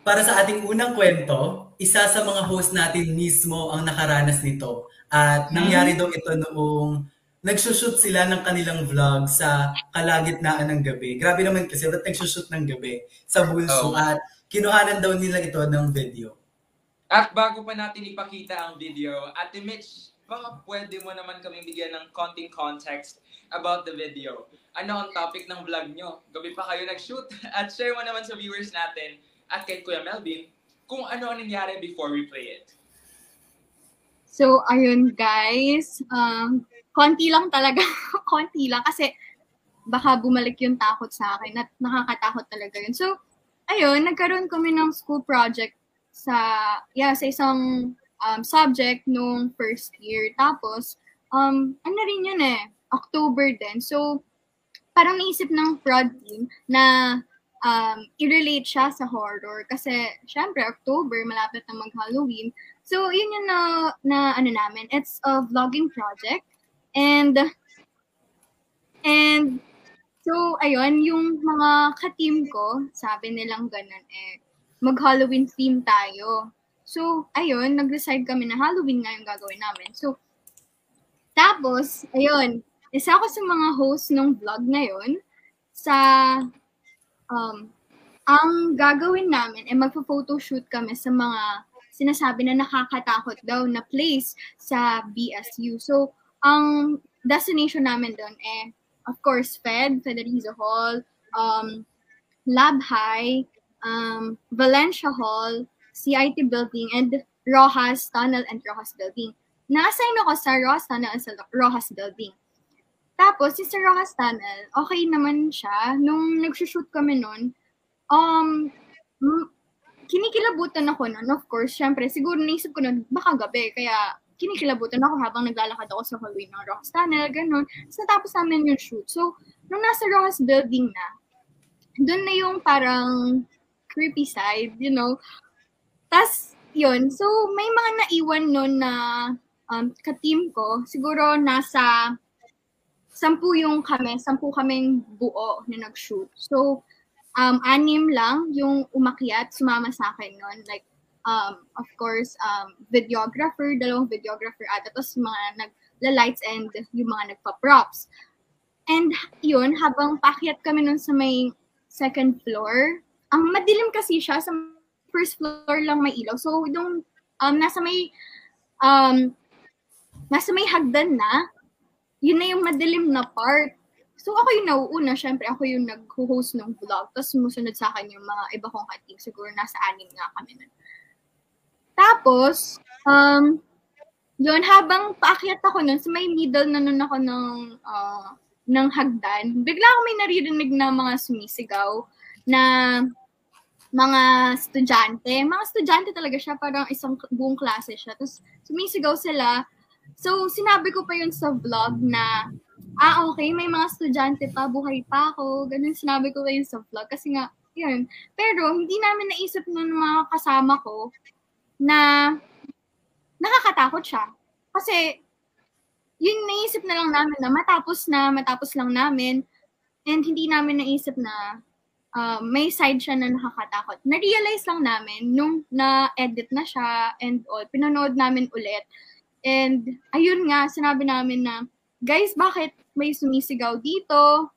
Para sa ating unang kwento, isa sa mga host natin mismo ang nakaranas nito. At nangyari daw ito noong nagsushoot sila ng kanilang vlog sa kalagitnaan ng gabi. Grabe naman kasi ba't nagsushoot ng gabi sa bulso Oh. at kinuhanan daw nila ito ng video. At bago pa natin ipakita ang video, Ate Mitch, baka pwede mo naman kaming bigyan ng konting context about the video. Ano ang topic ng vlog nyo? Gabi pa kayo nag-shoot? At share mo naman sa viewers natin at kay Kuya Melvin kung ano ang nangyari before we play it. So, ayun guys. Um, konti lang talaga. konti lang. Kasi baka bumalik yung takot sa akin at nakakatakot talaga yun. So, ayun, nagkaroon kami ng school project sa yeah, sa isang um, subject nung first year. Tapos um ano rin yun eh, October din. So parang naisip ng prod team na um, i-relate siya sa horror kasi syempre October malapit na mag-Halloween. So yun yung na, na ano namin, it's a vlogging project and and so ayun yung mga ka-team ko, sabi nilang ganun eh mag-Halloween theme tayo. So ayun, nag-decide kami na Halloween nga yung gagawin namin. So tapos ayun, isa ako sa mga host ng vlog na yon sa um, ang gagawin namin ay magpo-photoshoot kami sa mga sinasabi na nakakatakot daw na place sa BSU. So, ang destination namin doon eh, of course, Fed, Federizo Hall, um, Lab High, um, Valencia Hall, CIT Building, and Rojas Tunnel and Rojas Building. Na-assign ako sa Rojas Tunnel and sa Rojas Building. Tapos, yung sa Rojas Tunnel, okay naman siya. Nung nag-shoot kami noon, um, kinikilabutan ako nun. Of course, syempre, siguro naisip ko nun, baka gabi. Kaya, kinikilabutan ako habang naglalakad ako sa hallway ng Rojas Tunnel, ganun. Tapos namin yung shoot. So, nung nasa Rojas building na, doon na yung parang creepy side, you know. Tapos, yun. So, may mga naiwan nun na um, ka-team ko. Siguro nasa sampu yung kami, sampu kaming buo na nag-shoot. So, um, anim lang yung umakyat, sumama sa akin nun. Like, um, of course, um, videographer, dalawang videographer ata, tapos mga nagla-lights and yung mga nagpa-props. And yun, habang pakyat kami nun sa may second floor, ang madilim kasi siya, sa first floor lang may ilaw. So, yung um, nasa may um, nasa may hagdan na, yun na yung madilim na part. So ako yung nauuna, syempre ako yung nag-host ng vlog. Tapos sumusunod sa akin yung mga iba kong ka-team. Siguro nasa anim nga kami nun. Tapos, um, yun, habang paakyat ako nun, sa may middle na nun ako ng, uh, ng hagdan, bigla ako may naririnig na mga sumisigaw na mga estudyante. Mga estudyante talaga siya, parang isang buong klase siya. Tapos sumisigaw sila, So, sinabi ko pa yun sa vlog na, ah, okay, may mga estudyante pa, buhay pa ako. Ganun sinabi ko pa yun sa vlog. Kasi nga, yun. Pero, hindi namin naisip ng mga kasama ko na nakakatakot siya. Kasi, yun naisip na lang namin na matapos na, matapos lang namin, and hindi namin naisip na uh, may side siya na nakakatakot. Na-realize lang namin nung na-edit na siya and all, pinanood namin ulit And ayun nga, sinabi namin na, guys, bakit may sumisigaw dito?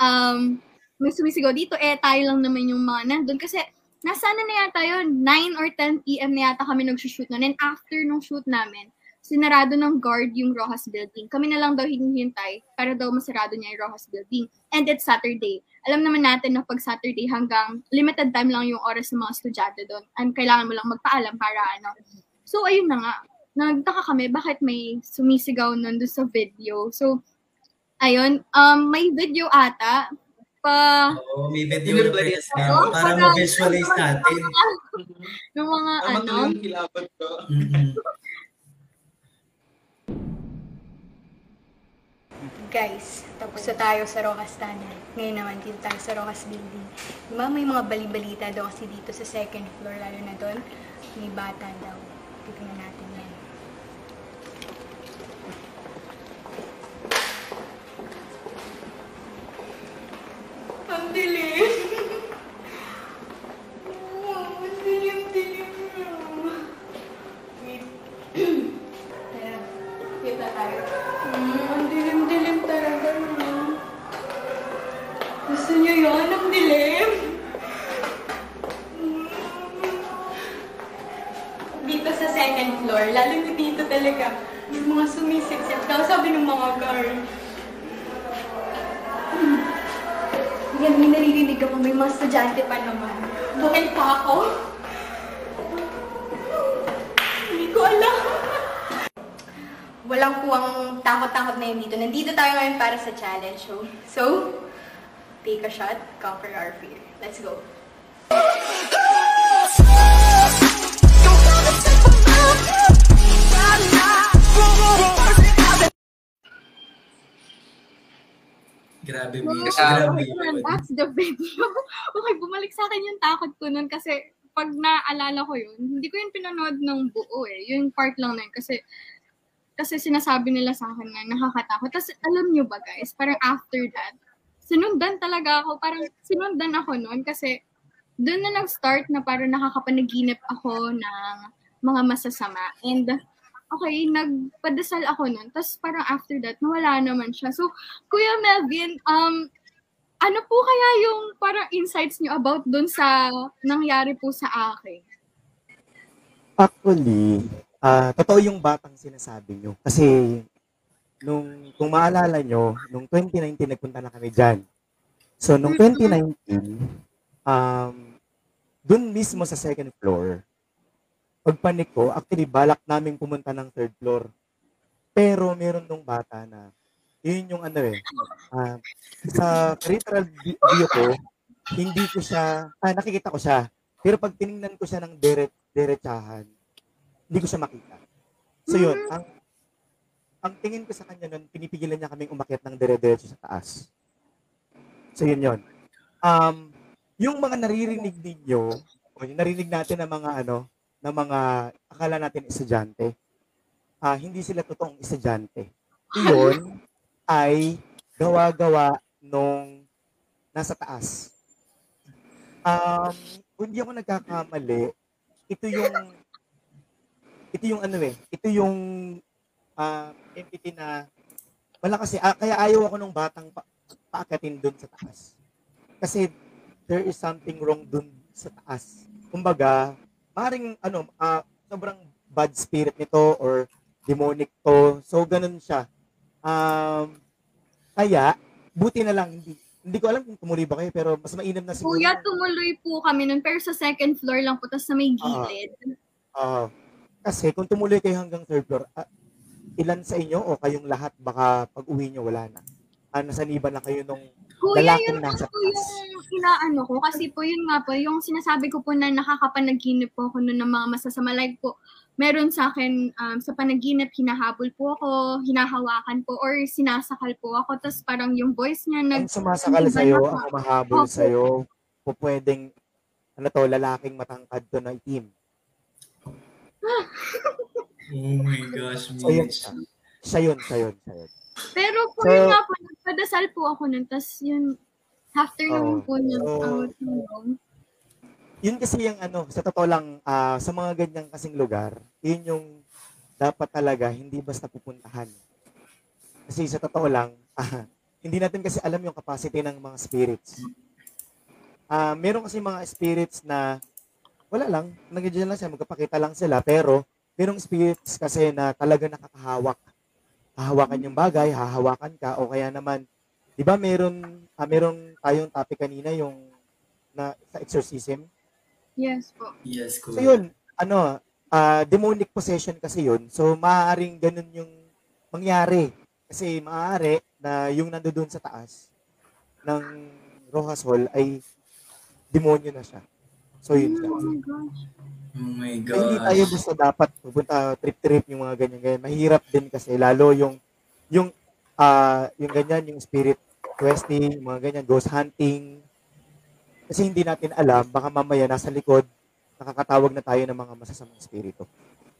Um, may sumisigaw dito, eh tayo lang naman yung mga nandun. Kasi nasa na yata yun, 9 or 10 p.m. na yata kami nag-shoot nun. And after nung shoot namin, sinarado ng guard yung Rojas Building. Kami na lang daw hinihintay para daw masarado niya yung Rojas Building. And it's Saturday. Alam naman natin na pag Saturday hanggang limited time lang yung oras ng mga estudyante doon. And kailangan mo lang magpaalam para ano. So, ayun na nga nagtaka kami bakit may sumisigaw nun doon sa video. So, ayun, um, may video ata pa... Oo, oh, may video na press oh, para ma-visualize natin. ng mga Tama ano. yung kilabot ko. Guys, tapos na tayo sa Rojas Tunnel. Ngayon naman dito tayo sa Rojas Building. Diba may mga balibalita daw kasi dito sa second floor, lalo na doon, may bata daw. Tignan natin yan. Ang dilim. Oh, ang dilim-dilim. Wait. Kita tayo. Mm, ang dilim-dilim talaga na. Gusto niyo yun? Ang dilim? Dito sa second floor, lalo na dito talaga, yung mga sumisiksik daw, sabi ng mga guard. Yan, may narinig ako. May mga estudyante pa naman. Bukil pa ako. Hindi ko alam. Walang kuwang takot-takot na yun dito. Nandito tayo ngayon para sa challenge show. So, take a shot, conquer our fear. Let's go. Don't Grabe, No, Mitch. Grabe yun. that's the video. okay, bumalik sa akin yung takot ko nun kasi pag naalala ko yun, hindi ko yun pinanood ng buo eh. Yung part lang na yun kasi kasi sinasabi nila sa akin na nakakatakot. Tapos alam nyo ba guys, parang after that, sinundan talaga ako. Parang sinundan ako noon kasi doon na nag-start na parang nakakapanaginip ako ng mga masasama. And okay, nagpadasal ako noon. Tapos parang after that, nawala naman siya. So, Kuya Melvin, um, ano po kaya yung parang insights nyo about doon sa nangyari po sa akin? Actually, ah totoo yung batang sinasabi nyo. Kasi, nung, kung maalala nyo, nung 2019 nagpunta na kami dyan. So, nung 2019, um, dun mismo sa second floor, pagpanik ko, actually, balak namin pumunta ng third floor. Pero meron nung bata na, yun yung ano eh, ah, sa peripheral vi- view ko, hindi ko siya, ah, nakikita ko siya. Pero pag tiningnan ko siya ng deret, derechahan, hindi ko siya makita. So yun, ang ang tingin ko sa kanya nun, pinipigilan niya kaming umakyat ng dire-diretso sa taas. So yun yun. Um, yung mga naririnig ninyo, o yung narinig natin ng mga ano, ng mga akala natin estudyante, ah hindi sila totoong estudyante. Iyon ay gawa-gawa nung nasa taas. Um, kung hindi ako nagkakamali, ito yung ito yung ano eh, ito yung ah, entity na wala kasi, ah, kaya ayaw ako nung batang pa, paakatin dun sa taas. Kasi there is something wrong dun sa taas. Kumbaga, maring ano, ah, sobrang bad spirit nito or demonic to. So, ganun siya. Um, kaya, buti na lang, hindi, hindi ko alam kung tumuloy ba kayo, pero mas mainam na siguro. Kuya, tumuloy po kami nun, pero sa second floor lang po, tapos sa may gilid. Oo. kasi kung tumuloy kayo hanggang third floor, ah, ilan sa inyo o kayong lahat baka pag uwi nyo wala na. Ah, nasaniban na kayo nung Kuya, lalaking yun nasa po taas. yung inaano ko. Kasi po yun nga po, yung sinasabi ko po na nakakapanaginip po ako nun ng mga masasama. Like po, meron sa akin um, sa panaginip, hinahabol po ako, hinahawakan po, or sinasakal po ako. Tapos parang yung voice niya nag... ang sumasakal Iba sa iyo, na po. ang humahabol Opo. sa iyo, po pwedeng ano to, lalaking matangkad to na itim. Oh my gosh, Mitch. Siya yun, siya yun, siya yun. Pero po So- yun nga po, nagpadasal po ako nun. Tapos yun, after naman Oo. po niya, So- out yun. Yun kasi yung ano, sa totoo lang, ah, sa mga ganyang kasing lugar, yun yung dapat talaga hindi basta pupuntahan. Kasi sa totoo lang, ah, hindi natin kasi alam yung capacity ng mga spirits. Ah, meron kasi mga spirits na wala lang, nandiyan lang sila, magkapakita lang sila, pero merong spirits kasi na talaga nakakahawak. Hahawakan yung bagay, hahawakan ka, o kaya naman, di ba meron, ah, meron tayong topic kanina yung na sa exorcism. Yes po. Yes, So kuya. yun, ano, ah, demonic possession kasi yun. So maaaring ganun yung mangyari. Kasi maaari na yung nandoon sa taas ng Rojas Hall ay demonyo na siya. So yun siya. Oh my gosh. Oh my Kaya hindi tayo basta dapat pupunta trip-trip yung mga ganyan-ganyan. Mahirap din kasi lalo yung yung ah yung ganyan, yung spirit questing, yung mga ganyan, ghost hunting. Kasi hindi natin alam, baka mamaya nasa likod, nakakatawag na tayo ng mga masasamang spirito.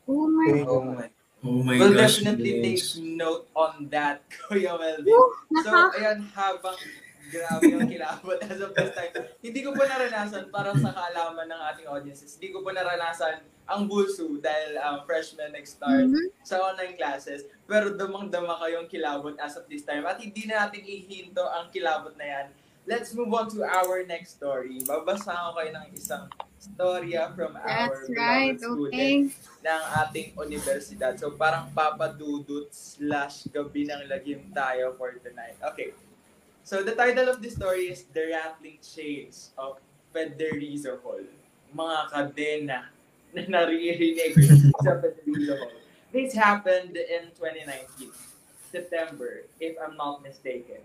Oh my Yun Oh yung- my. Oh my We'll gosh, definitely take Mitch. note on that, Kuya Melvin. So, Naka- ayan, habang grabe yung kilabot as of this time. Hindi ko po naranasan para sa kaalaman ng ating audiences. Hindi ko po naranasan ang bulso dahil um, freshman nag-start Mhm. sa online classes. Pero damang-dama kayong kilabot as of this time. At hindi na natin ihinto ang kilabot na yan. Let's move on to our next story. Babasahan ko kayo ng isang storya from our That's right. beloved student Okay. ng ating universidad. So parang papadudot slash gabi ng lagim tayo for tonight. Okay. So the title of the story is The Rattling Chains of Federizo Hall. Mga kadena na naririnig sa Federizo Hall. This happened in 2019, September, if I'm not mistaken.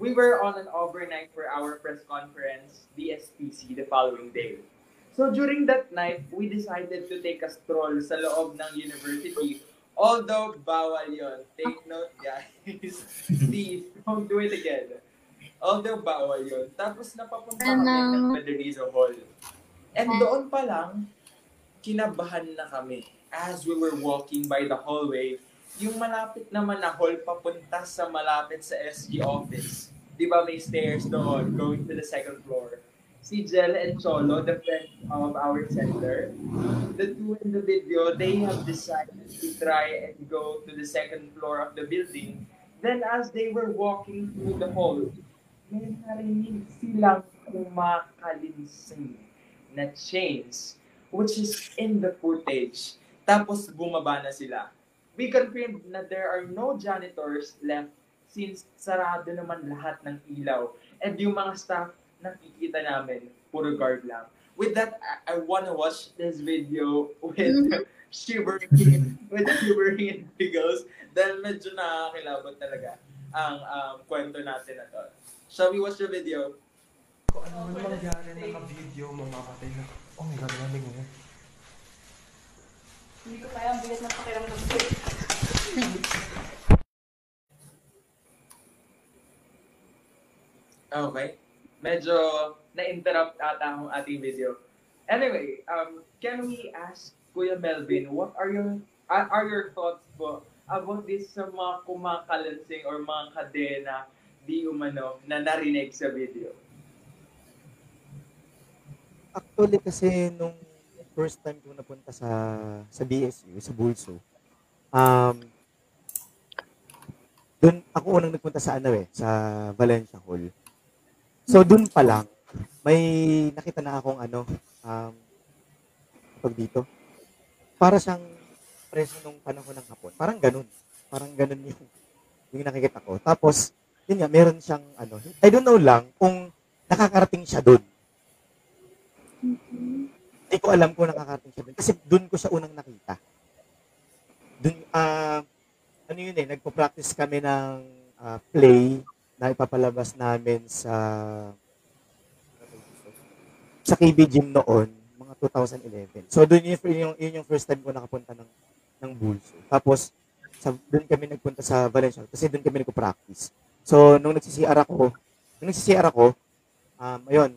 We were on an overnight for our press conference, BSPC, the following day. So during that night, we decided to take a stroll sa loob ng university. Although bawal yon. Take note guys. Please, don't do it again. Although bawal yun. Tapos napapunta kami ng Federizo Hall. And doon pa lang, kinabahan na kami. As we were walking by the hallway, yung malapit naman na hall papunta sa malapit sa SG office. Di ba may stairs doon going to the second floor? Si Jel and Cholo, the friend of our center, the two in the video, they have decided to try and go to the second floor of the building. Then as they were walking through the hall, may narinig silang kumakalinsing na chains which is in the footage. Tapos bumaba na sila. We confirmed na there are no janitors left since sarado naman lahat ng ilaw. And yung mga staff nakikita namin, puro guard lang. With that, I, I wanna watch this video with Mhm. shivering, with shivering giggles dahil medyo nakakilabot talaga ang um, kwento natin na to. Shall we watch the video? Kung ano man mangyari, naka-video, mamamatay na. Oh my God, lamig mo. Hindi ko kaya ang bigat ng pakiramdam ko. Okay. Medyo na-interrupt ata ang ating video. Anyway, um, can we ask Kuya Melvin, what are your are, are your thoughts po about this sa mga kumakalansing or mga kadena di umano na narinig sa video? Actually kasi nung first time ko napunta sa sa BSU, sa Bulso, um, doon ako unang nagpunta sa ano eh, sa Valencia Hall. So doon pa lang, may nakita na akong ano, um, pag dito, para siyang preso nung panahon ng hapon. Parang ganun. Parang ganun yung, yung nakikita ko. Tapos, yun nga, meron siyang ano, I don't know lang kung nakakarating siya doon. Hindi ko alam kung nakakarating siya doon. Kasi doon ko siya unang nakita. Doon, ah, ano yun eh, nagpo-practice kami ng ah, play na ipapalabas namin sa sa KB Gym noon, mga 2011. So doon yun, yun, yung, yun yung first time ko nakapunta ng ng Bulso. Tapos sa doon kami nagpunta sa Valencia kasi doon kami nagpo-practice. So nung nagsi-CR ako, nung nagsi-CR ako, um, ayun,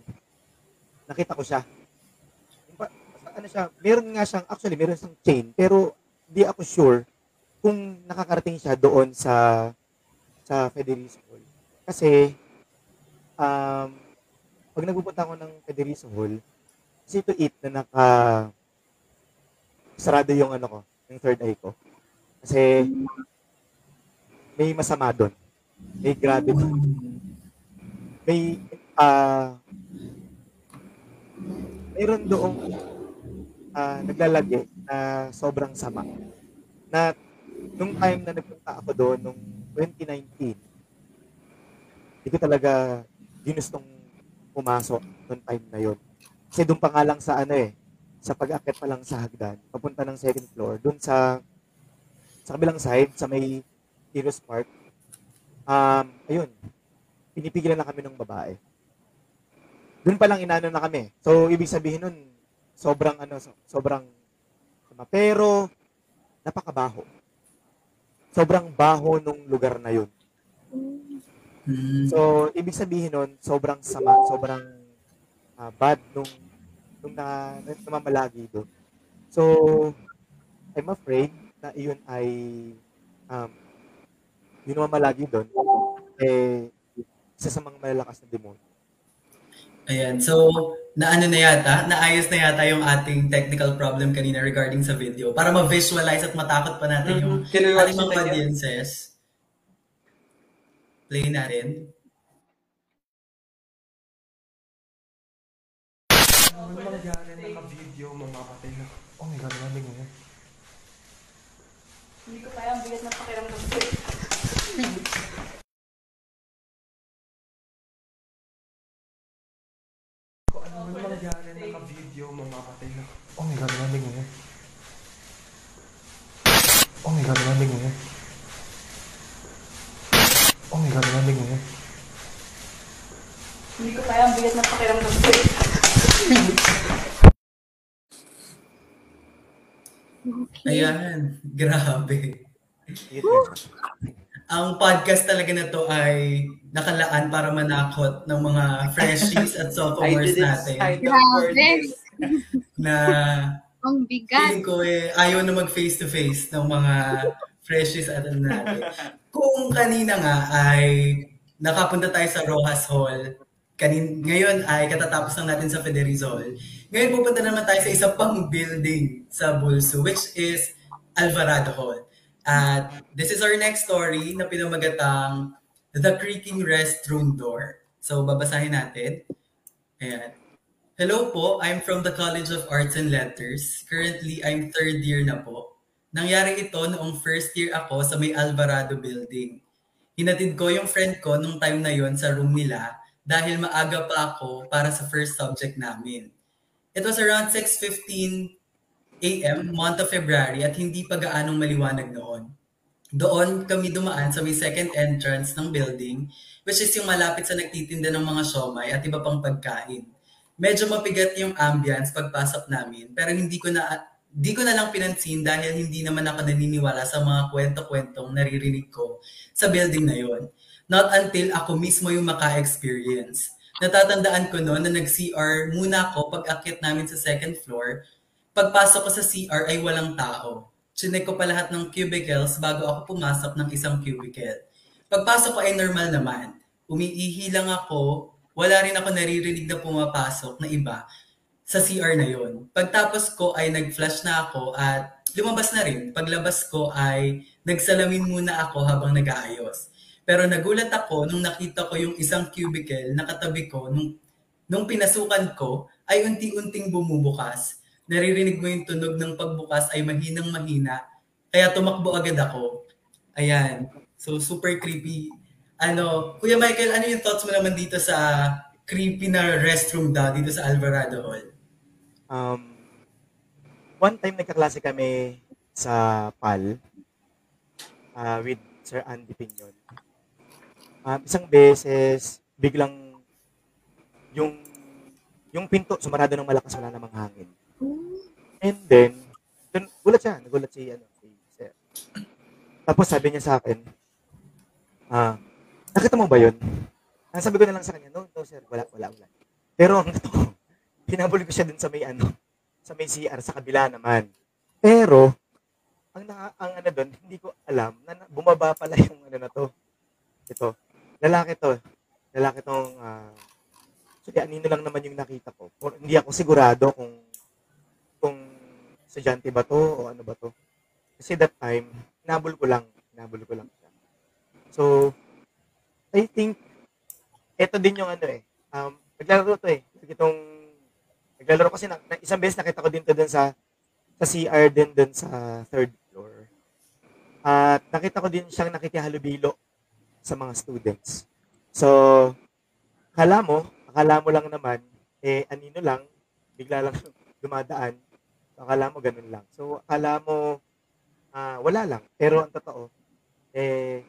nakita ko siya. Ano siya, meron nga siyang, actually meron siyang chain, pero di ako sure kung nakakarating siya doon sa sa Federico Hall. Kasi, um, pag nagpupunta ako ng Federico Hall, kasi to eat na naka sarado yung ano ko, yung third eye ko. Kasi may masama doon. May grabe doon. May ah mayroon doong ah, naglalagi na sobrang sama. Na nung time na nagpunta ako doon, nung 2019, hindi ko talaga ginustong pumasok nung time na yon. Kasi doon pa nga lang sa ano eh, sa pag-akit pa lang sa hagdan, papunta ng second floor, doon sa sa kabilang side, sa may Heroes Park, um, ayun, pinipigilan na kami ng babae. Doon pa lang inano na kami. So, ibig sabihin nun, sobrang ano, so- sobrang. Pero, napakabaho. Sobrang baho nung lugar na yun. So, ibig sabihin nun, sobrang sama, sobrang ah, bad nung, nung na, namamalagi doon. So, I'm afraid na iyon ay um, yung namamalagi doon, eh, isa sa mga malalakas na demonyo. Ayan, so naano na yata, naayos na yata yung ating technical problem kanina regarding sa video para ma-visualize at matakot pa natin yung Can we watch ating mga audiences. Play natin. Ano man mangyari, naka-video, mamamatay na. Oh my God, lamig mo. Hindi ko kaya ang bigat ng pakiramdam ko. Kung ano man mangyari, naka-video, mamamatay na. Oh my God, lamig mo. Oh my God, lamig mo. Oh my God, lamig mo. Hindi ko kaya ang bigat ng pakiramdam ko. Okay. Ayan, grabe. Ang podcast talaga na to ay nakalaan para manakot ng mga freshies at I sophomores didn't natin up for Grabe. Na Ang bigat. ko eh, ayaw na mag face to face ng mga freshies at ano natin. Kung kanina nga ay nakapunta tayo sa Rojas Hall, kanin ngayon ay katatapos lang natin sa Federizol. Ngayon pupunta naman tayo sa isa pang building sa Bulso, which is Alvarado Hall. At this is our next story na pinamagatang The Creaking Restroom Door. So babasahin natin. Ayan. Hello po, I'm from the College of Arts and Letters. Currently, I'm third year na po. Nangyari ito noong first year ako sa may Alvarado building. Hinatid ko yung friend ko nung time na yon sa room nila dahil maaga pa ako para sa first subject namin. It was around 6.15 a.m., month of February at hindi pa gaanong maliwanag noon. Doon kami dumaan sa may second entrance ng building which is yung malapit sa nagtitinda ng mga siomay at iba pang pagkain. Medyo mapigat yung ambience pagpasok namin pero hindi ko na di ko na lang pinansin dahil hindi naman ako naniniwala sa mga kwento-kwentong naririnig ko sa building na yon. Not until ako mismo yung maka-experience. Natatandaan ko noon na nag-CR muna ako pag akit namin sa second floor. Pagpasok ko sa CR ay walang tao. Chinek ko pa lahat ng cubicles bago ako pumasok ng isang cubicle. Pagpasok ko ay normal naman. Umiihi lang ako, wala rin ako naririnig na pumapasok na iba sa CR na yon. Pagtapos ko ay nag-flash na ako at lumabas na rin. Paglabas ko ay nagsalamin muna ako habang nag-aayos. Pero nagulat ako nung nakita ko yung isang cubicle na katabi ko nung, nung pinasukan ko ay unti-unting bumubukas. Naririnig mo yung tunog ng pagbukas ay mahinang mahina. Kaya tumakbo agad ako. Ayan. So super creepy. Ano, Kuya Michael, ano yung thoughts mo naman dito sa creepy na restroom daw dito sa Alvarado Hall? Um, one time nagkaklase kami sa PAL uh, with Sir Andy Pignon. Um, isang beses, biglang yung yung pinto sumarado ng malakas wala namang hangin. And then, dun, gulat siya, nagulat si, ano, si Sir. Tapos sabi niya sa akin, ah, nakita mo ba yun? Ah, sabi ko na lang sa kanya, no, no sir, wala, wala, wala. Pero ang totoo, pinabuli ko siya dun sa may ano, sa may CR, sa kabila naman. Pero, ang, naka, ang ano dun, hindi ko alam, na bumaba pala yung ano na to. Ito, lalaki to. Lalaki tong, ah, actually, anino lang naman yung nakita ko. Or, hindi ako sigurado kung, kung estudyante ba to o ano ba to. Kasi that time, hinabol ko lang, hinabol ko lang siya. So, I think, ito din yung ano eh, um, naglalaro to eh. Itong, naglalaro kasi na, na- isang beses nakita ko din to dun sa, sa CR din dun sa third floor. At nakita ko din siyang nakikihalubilo sa mga students. So, akala mo, akala mo lang naman, eh, anino lang, bigla lang dumadaan. Akala mo ganun lang. So, akala mo, ah, wala lang. Pero ang totoo, eh,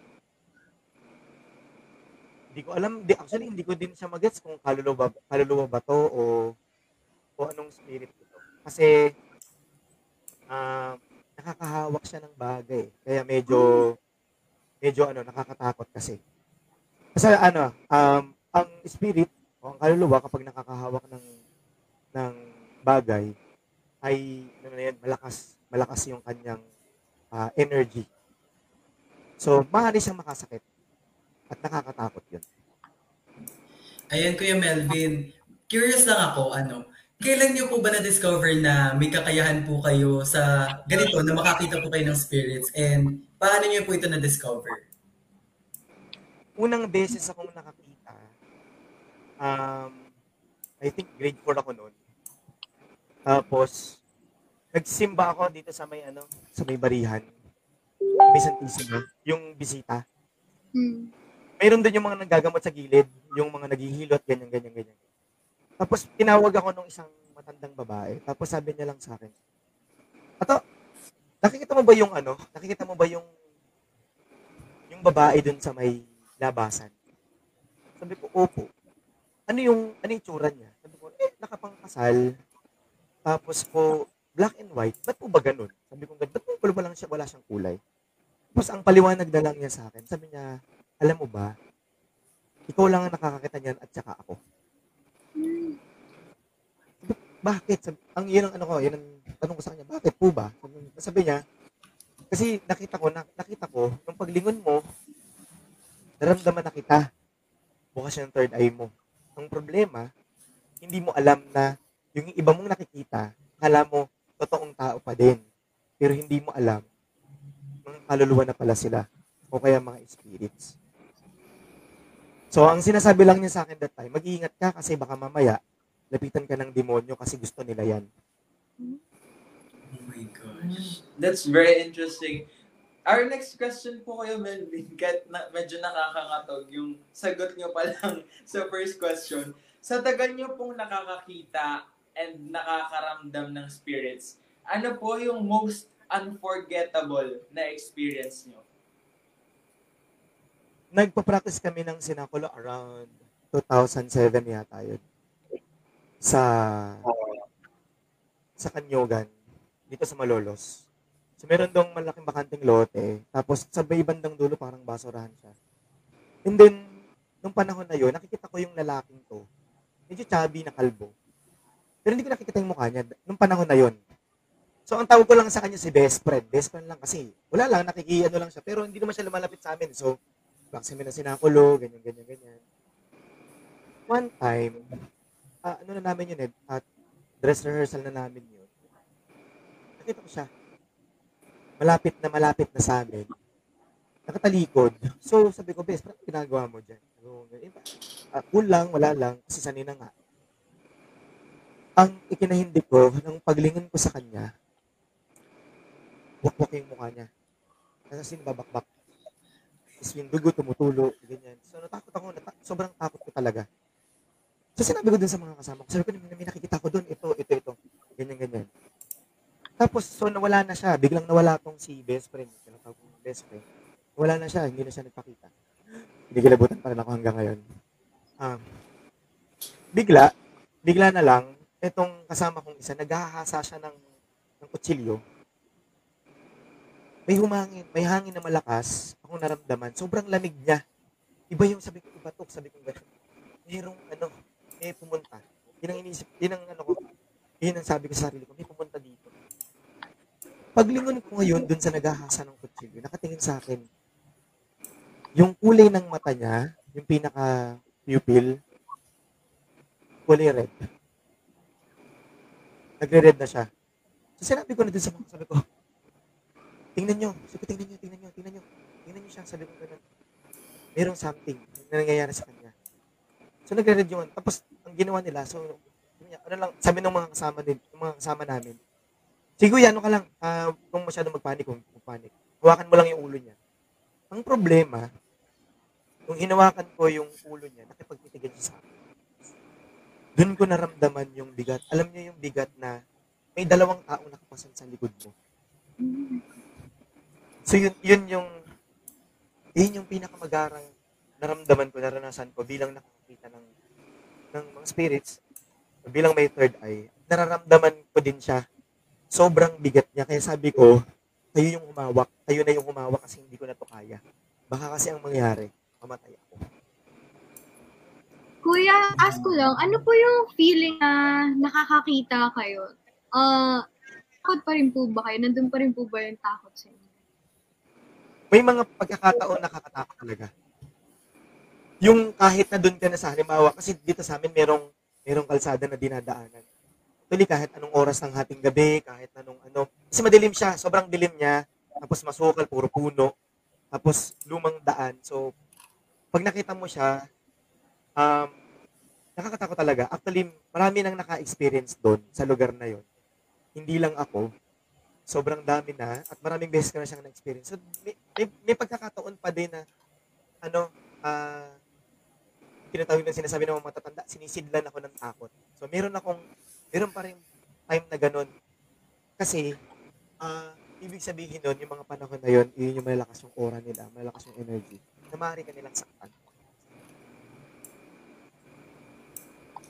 hindi ko alam, di, actually, hindi ko din siya magets kung kaluluwa, kaluluwa ba to o, o anong spirit ito. Kasi, ah, nakakahawak siya ng bagay. Kaya medyo, medyo ano, nakakatakot kasi. Kasi ano, um, ang spirit o ang kaluluwa kapag nakakahawak ng ng bagay ay ano yan, malakas malakas yung kanyang ah, energy. So, maaari siyang makasakit at nakakatakot yun. Ayan, Kuya Melvin. Curious lang ako, ano, kailan niyo po ba na-discover na may kakayahan po kayo sa ganito, na makakita po kayo ng spirits? And paano niyo po ito na-discover? Unang beses akong nakakita, um, I think grade 4 ako noon. Tapos, nagsimba ako dito sa may ano, sa may barihan. May Santissima, yung bisita. Hmm. Mayroon din yung mga nagagamot sa gilid, yung mga naghihilot, ganyan, ganyan, ganyan. Tapos, tinawag ako ng isang matandang babae. Tapos, sabi niya lang sa akin, Ato, nakikita mo ba yung ano? Nakikita mo ba yung yung babae dun sa may labasan? Sabi ko, opo. Ano yung, ano yung tsura niya? Sabi ko, eh, nakapangkasal. Tapos po, black and white. Ba't po ba ganun? Sabi ko, ba't po wala lang siya, wala siyang kulay? Tapos ang paliwanag na lang niya sa akin, sabi niya, alam mo ba, ikaw lang ang nakakakita niyan at saka ako. Bakit? Ang yun ang ano ko, yun ang tanong ko sa kanya, bakit po ba? Sabi niya, kasi nakita ko, na, nakita ko, nung paglingon mo, naramdaman na kita. Bukas yung third eye mo. Ang problema, hindi mo alam na yung iba mong nakikita, kala mo, totoong tao pa din. Pero hindi mo alam, mga kaluluwa na pala sila. O kaya mga spirits. So, ang sinasabi lang niya sa akin that time, mag-iingat ka kasi baka mamaya, lapitan ka ng demonyo kasi gusto nila yan. Oh my gosh. That's very interesting. Our next question po kayo, Melvin, kahit na, medyo nakakagatog yung sagot nyo pa lang sa first question. Sa tagal nyo pong nakakakita and nakakaramdam ng spirits, ano po yung most unforgettable na experience nyo? Nagpa-practice kami ng sinakulo around 2007 yata yun. Sa sa Kanyogan, dito sa Malolos. So meron dong malaking bakanting lote, tapos sa may bandang dulo parang basurahan siya. And then, nung panahon na yun, nakikita ko yung lalaking to. Medyo chubby na kalbo. Pero hindi ko nakikita yung mukha niya nung panahon na yun. So, ang tawag ko lang sa kanya si best friend. Best friend lang kasi. Wala lang, nakikiano lang siya. Pero hindi naman siya lumalapit sa amin. So, vaccine na sinakulo, ganyan, ganyan, ganyan. One time, ah, ano na namin yun eh, at dress rehearsal na namin yun. Nakita ko siya. Malapit na malapit na sa amin. Nakatalikod. So, sabi ko, best, parang ginagawa mo dyan? So, uh, cool lang, wala lang, kasi sanay na nga. Ang ikinahindi ko, nang paglingon ko sa kanya, wakwak yung mukha niya. Kasi sinababakbak. Yung dugo tumutulo, ganyan. So, natakot ako, nata- sobrang takot ko talaga. So, sinabi ko dun sa mga kasama ko, sabi ko, may, nakikita ko dun, ito, ito, ito. Ganyan, ganyan. Tapos, so, nawala na siya. Biglang nawala tong si best friend. Tinatawag ko best friend. Wala na siya, hindi na siya nagpakita. Hindi kilabutan pa rin ako hanggang ngayon. Um, bigla, bigla na lang, itong kasama kong isa, naghahasa siya ng, ng kutsilyo. May humangin, may hangin na malakas, akong naramdaman, sobrang lamig niya. Iba yung sabi ko, iba to, sabi ko gano'n. Mayroong ano, may pumunta. Yun ang inisip, yun ang ano ko, yun ang sabi ko sa sarili ko, may pumunta dito. Paglingon ko ngayon dun sa naghahasa ng kutsilyo, nakatingin sa akin, yung kulay ng mata niya, yung pinaka pupil, kulay red. Nagre-red na siya. So sinabi ko na dun sa mga sabi ko, tingnan nyo, sabi ko, tingnan nyo, tingnan nyo, tingnan nyo, tingnan nyo siya, sabi ko ganun. Merong something na nangyayari sa kanya. So nagre-red yung ano. Tapos, ang ginawa nila, so, ano lang, sabi ng mga kasama din, mga kasama namin, Sige, kuya, ano ka lang, uh, kung masyado magpanik, kung magpanik, hawakan mo lang yung ulo niya. Ang problema, nung hinawakan ko yung ulo niya, nakipagtitigan siya sa akin. Doon ko naramdaman yung bigat. Alam niyo yung bigat na may dalawang tao nakapasan sa likod mo. So yun, yun yung yun yung pinakamagarang naramdaman ko, naranasan ko bilang nakakita ng ng mga spirits, bilang may third eye, nararamdaman ko din siya. Sobrang bigat niya. Kaya sabi ko, kayo yung humawak. Kayo na yung humawak kasi hindi ko na to kaya. Baka kasi ang mangyari, mamatay ako. Kuya, ask ko lang, ano po yung feeling na nakakakita kayo? Ah, takot pa rin po ba kayo? Nandun pa rin po ba yung takot sa inyo? May mga pagkakataon nakakatakot talaga. Yung kahit na doon ka na sa halimbawa, kasi dito sa amin merong, merong kalsada na dinadaanan. Actually, kahit anong oras ng hating gabi, kahit anong ano. Kasi madilim siya, sobrang dilim niya. Tapos masukal, puro puno. Tapos lumang daan. So, pag nakita mo siya, um, nakakatakot talaga. Actually, marami nang naka-experience doon sa lugar na yon. Hindi lang ako. Sobrang dami na at maraming beses ko na siyang na-experience. So, may, may, may pagkakataon pa din na ano, uh, tinatawag na sinasabi ng mga matatanda, sinisidlan ako ng takot. So, meron akong meron pa rin time na ganun. Kasi, uh, ibig sabihin nun, yung mga panahon na yun, yun yung malakas yung aura nila, malakas yung energy, na maaari ka nilang saktan.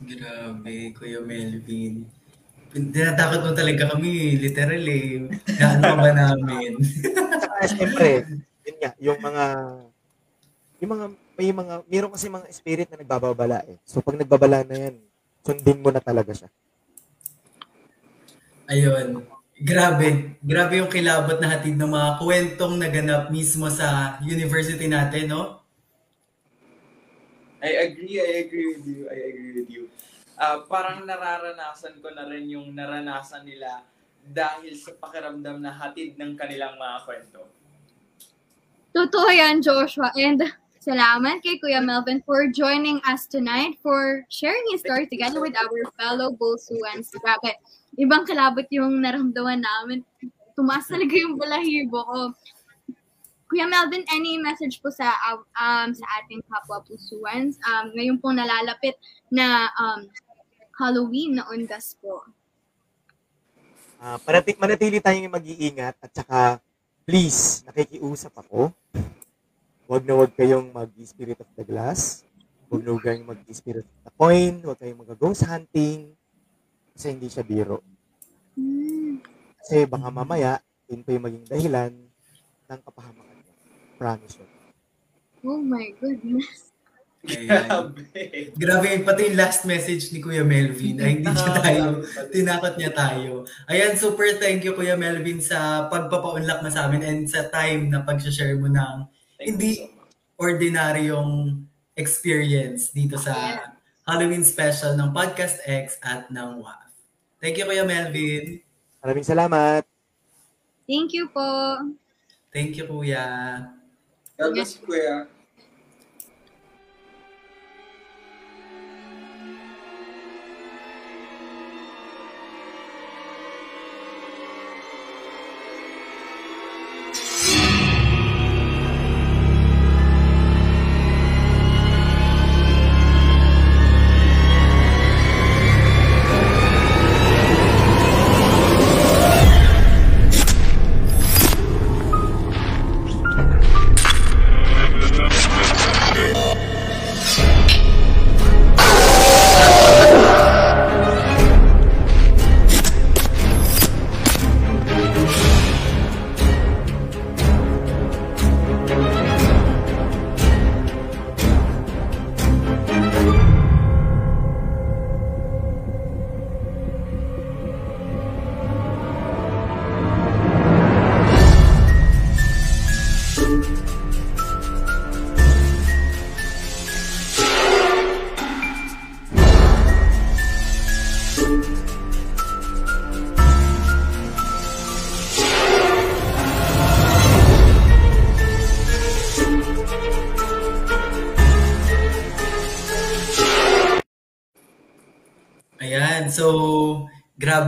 Grabe, Kuya Melvin. Tinatakot mo talaga kami, literal eh. Gaano ba namin? Saka, siyempre, nga, yung mga, yung mga, may mga, meron kasi mga spirit na nagbababala eh. So, pag nagbabala na yan, sundin mo na talaga siya. Ayun. Grabe. Grabe yung kilabot na hatid ng mga kwentong naganap mismo sa university natin, no? I agree, I agree with you, I agree with you. Ah, parang nararanasan ko na rin yung naranasan nila dahil sa pakiramdam na hatid ng kanilang mga kwento. Totoo yan, Joshua. And salamat kay Kuya Melvin for joining us tonight for sharing his story together with our fellow Bolsuans. Grabe. Ibang kalabot yung naramdaman namin. Tumaas talaga yung balahibo ko. Kuya Melvin, any message po sa um, sa ating kapwa Pusuans? Um, ngayon pong nalalapit na um, Halloween na undas po. Ah, panati- manatili tayong mag-iingat at saka please, nakikiusap ako. Huwag na huwag kayong mag-spirit of the glass. Huwag na huwag kayong mag-spirit of the coin. Huwag kayong mag-ghost hunting. Kasi hindi siya biro. Hmm. Kasi baka mamaya, yun pa yung maging dahilan ng kapahamakan niya. Promise you. Oh my goodness. Ayan. Grabe. Grabe, pati yung last message ni Kuya Melvin ay hindi siya tayo, tinakot niya tayo. Ayan, super thank you Kuya Melvin sa pagpapaunlak mo sa amin and sa time na pag-share mo ng Thank Hindi. so ordinaryong experience dito sa Halloween special ng Podcast X at ng WAF. Thank you Kuya Melvin. Maraming salamat. Thank you po. Thank you Kuya. God bless you, Kuya.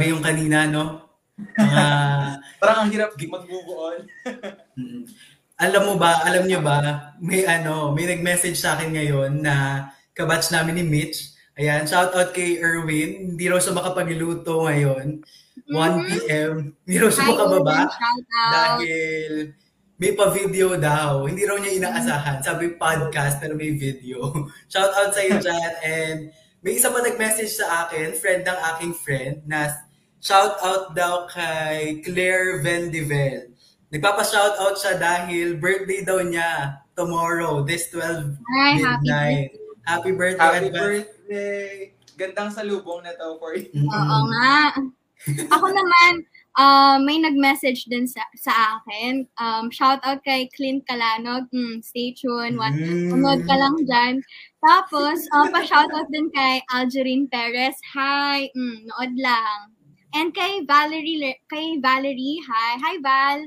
Grabe yung kanina, no? Mga Parang ang hirap mag-move on. Alam mo ba, alam niyo ba, may ano, may nag-message sa akin ngayon na kabatch namin ni Mitch. Ayan, shout out kay Erwin. Hindi raw siya makapagluto ngayon. 1 p.m. Hindi raw siya makababa dahil may pa-video daw. Hindi raw niya inaasahan. Sabi podcast pero may video. shout out sa iyo dyan. And may isa pa nag-message sa akin, friend ng aking friend, na shout out daw kay Claire Vendivel. Nagpapa-shout out siya dahil birthday daw niya tomorrow, this 12 Hi, happy midnight. Happy birthday, Happy advance. birthday! Gandang salubong na to for you. Oo nga. Ako naman, uh, may nag-message din sa, sa akin. Um, shout out kay Clint Calanog. Mm, stay tuned. One, Mm. Ka lang dyan. Tapos, uh, pa-shoutout din kay Algerine Perez. Hi, mm, nood lang. And kay Valerie, Le- kay Valerie, hi. Hi, Val.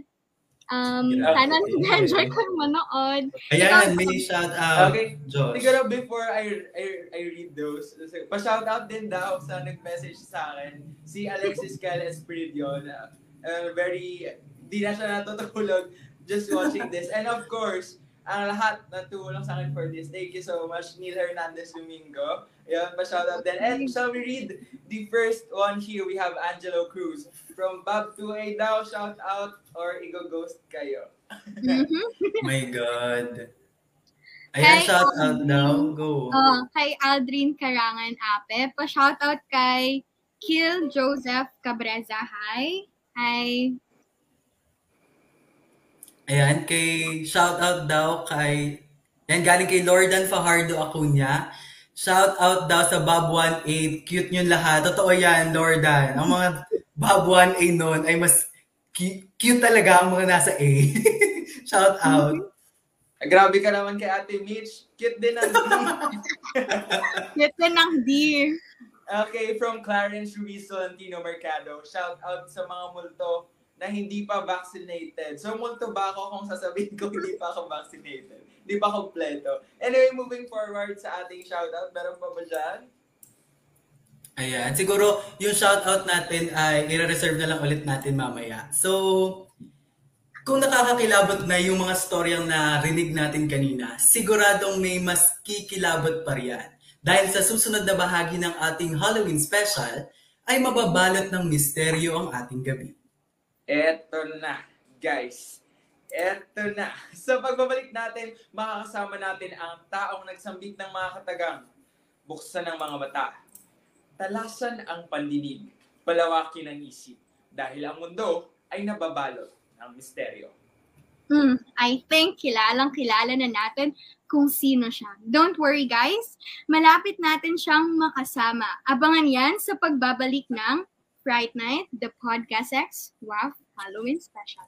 Um, Grabe. sana nag-enjoy ko manood. Ayan, may shout out. Okay. Josh. Siguro before I, I, I read those, pa-shoutout din daw sa nag-message sa akin, si Alexis Cal Espiridion. Uh, uh, very, di na siya natutulog just watching this. And of course, ang lahat na tumulong sa akin for this. Thank you so much, Neil Hernandez Domingo. Ayan, pa-shoutout din. And shall we read the first one here? We have Angelo Cruz. From Bob 2A daw, shout out or igo ghost kayo. Mhm. My God. Ayan, Kay, shout um, out daw. Go. Oh, kay Aldrin Karangan Ape. Pa-shoutout kay Kill Joseph Cabreza. Hi. Hi. Ayan, kay shout out daw kay yan galing kay Lordan Fajardo Acuna. Shout out daw sa Bob 18. Cute yun lahat. Totoo yan, Lordan. Ang mga Bob 1A noon ay mas cu- cute talaga ang mga nasa A. shout out. Grabe ka naman kay Ate Mitch. Cute din ang Cute din ng deer. Okay, from Clarence Ruiz Solantino Mercado. Shout out sa mga multo na hindi pa vaccinated. So, multo ba ako kung sasabihin ko hindi pa ako vaccinated? Hindi pa kompleto. Anyway, moving forward sa ating shoutout, meron pa ba dyan? Ayan. Siguro, yung shoutout natin ay i-reserve na lang ulit natin mamaya. So, kung nakakakilabot na yung mga storyang na rinig natin kanina, siguradong may mas kikilabot pa riyan. Dahil sa susunod na bahagi ng ating Halloween special, ay mababalot ng misteryo ang ating gabi. Eto na, guys. Eto na. Sa pagbabalik natin, makakasama natin ang taong nagsambit ng mga katagang. Buksan ng mga mata. Talasan ang pandinig. Palawakin ang isip. Dahil ang mundo ay nababalot ng misteryo. Hmm, I think kilalang kilala na natin kung sino siya. Don't worry guys, malapit natin siyang makasama. Abangan yan sa pagbabalik ng Fright Night, the Podcast X, WAF Halloween Special.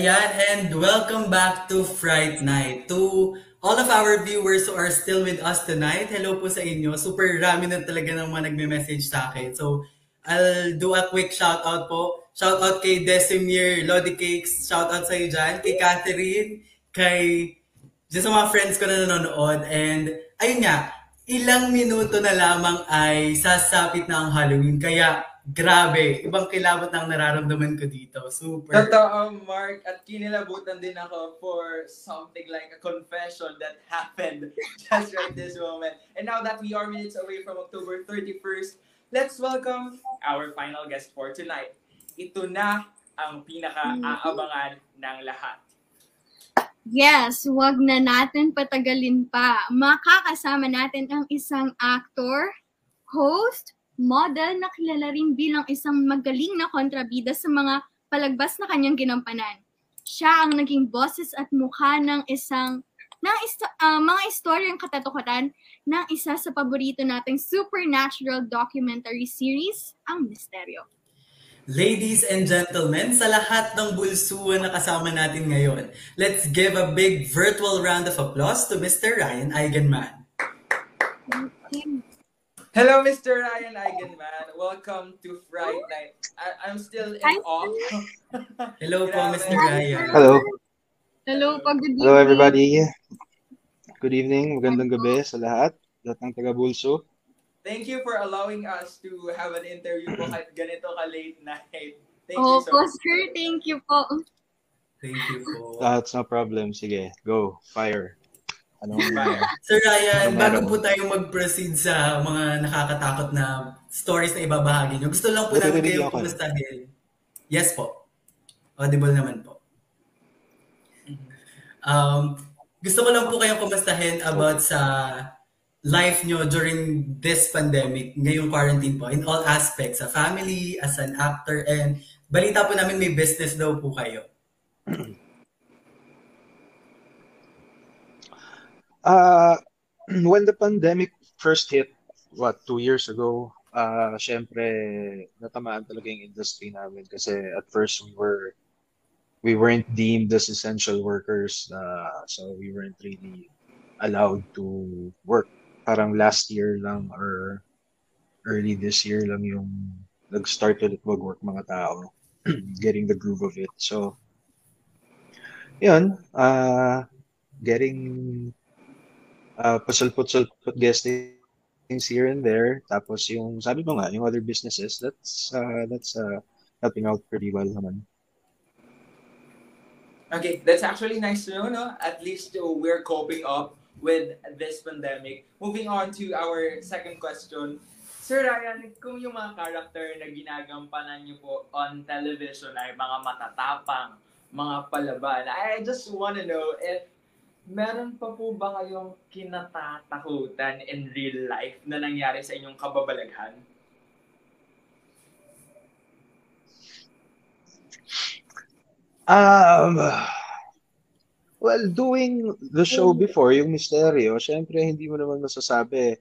Ayan, and welcome back to Fright Night. To all of our viewers who are still with us tonight, hello po sa inyo. Super rami na talaga ng mga nagme-message sa akin. So, I'll do a quick shout out po. Shout out kay Desimir Lodi Cakes. Shout out sa iyo dyan. Kay Catherine. Kay dyan sa mga friends ko na nanonood. And ayun nga, ilang minuto na lamang ay sasapit na ang Halloween. Kaya grabe, ibang kilabot ang nararamdaman ko dito. Super. Totoo, Mark. At kinilabutan din ako for something like a confession that happened just right this moment. And now that we are minutes away from October 31st, let's welcome our final guest for tonight. Ito na ang pinaka-aabangan ng lahat. Yes, wag na natin patagalin pa. Makakasama natin ang isang actor, host, model na kilala rin bilang isang magaling na kontrabida sa mga palagbas na kanyang ginampanan. Siya ang naging boses at mukha ng isang ng isto- ah, mga istoryang katatakutan ng isa sa paborito nating supernatural documentary series, ang Misteryo. Ladies and gentlemen, sa lahat ng bulsuan na kasama natin ngayon, let's give a big virtual round of applause to Mr. Ryan Eigenman. Hello, Mr. Ryan Eigenman. Welcome to Friday Night. I- I'm still in Hi, awe. Hello po. Mr. Ryan. Hello. Hello, pag good Hello evening. everybody. Good evening. Magandang gabi sa lahat. Lahat ng taga-Bulso. Thank you for allowing us to have an interview po kahit ganito ka late night. Thank Oh, you so po, much. sir, thank you po. Thank you po. That's no problem. Sige, go. Fire. Anong. Sir Ryan, Ano bago po tayo mag-proceed sa mga nakakatakot na stories na ibabahagi nyo, gusto lang po namin kayo kumustahin. Yes po. Audible naman po. Um, gusto ko lang po kayong kumustahin about sa life nyo during this pandemic, ngayong quarantine po, in all aspects, sa family, as an actor, and balita po namin may business daw po kayo. Uh, when the pandemic first hit, what, two years ago, uh, syempre, natamaan talaga yung industry namin kasi at first we were we weren't deemed as essential workers uh, so we weren't really allowed to work. Parang last year lang or early this year lang yung nag-start ulit mag-work mga tao getting the groove of it. So yun uh, getting uh, pasulput-sulput guestings here and there tapos yung sabi mo nga yung other businesses that's uh, that's uh, helping out pretty well naman Okay, that's actually nice to know, no? At least uh, we're coping up with this pandemic. Moving on to our second question. Sir Ryan, kung yung mga character na ginagampanan niyo po on television ay mga matatapang, mga palaban, I just want to know if meron pa po ba kayong kinatatakutan in real life na nangyari sa inyong kababalaghan? Um, well, doing the show before, yung Misteryo, syempre hindi mo naman masasabi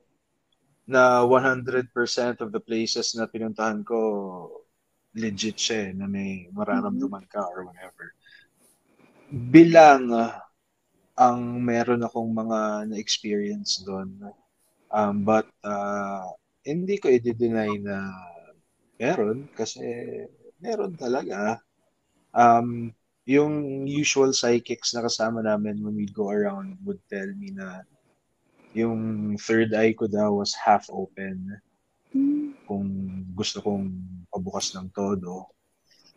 na 100% of the places na pinuntahan ko legit siya, eh, na may mararamdaman ka or whatever. Bilang uh, ang meron akong mga na-experience doon. Um, but uh, hindi ko i-deny na meron kasi meron talaga. Um, yung usual psychics na kasama namin when we go around would tell me na yung third eye ko daw was half open. Kung gusto kong pabukas ng todo.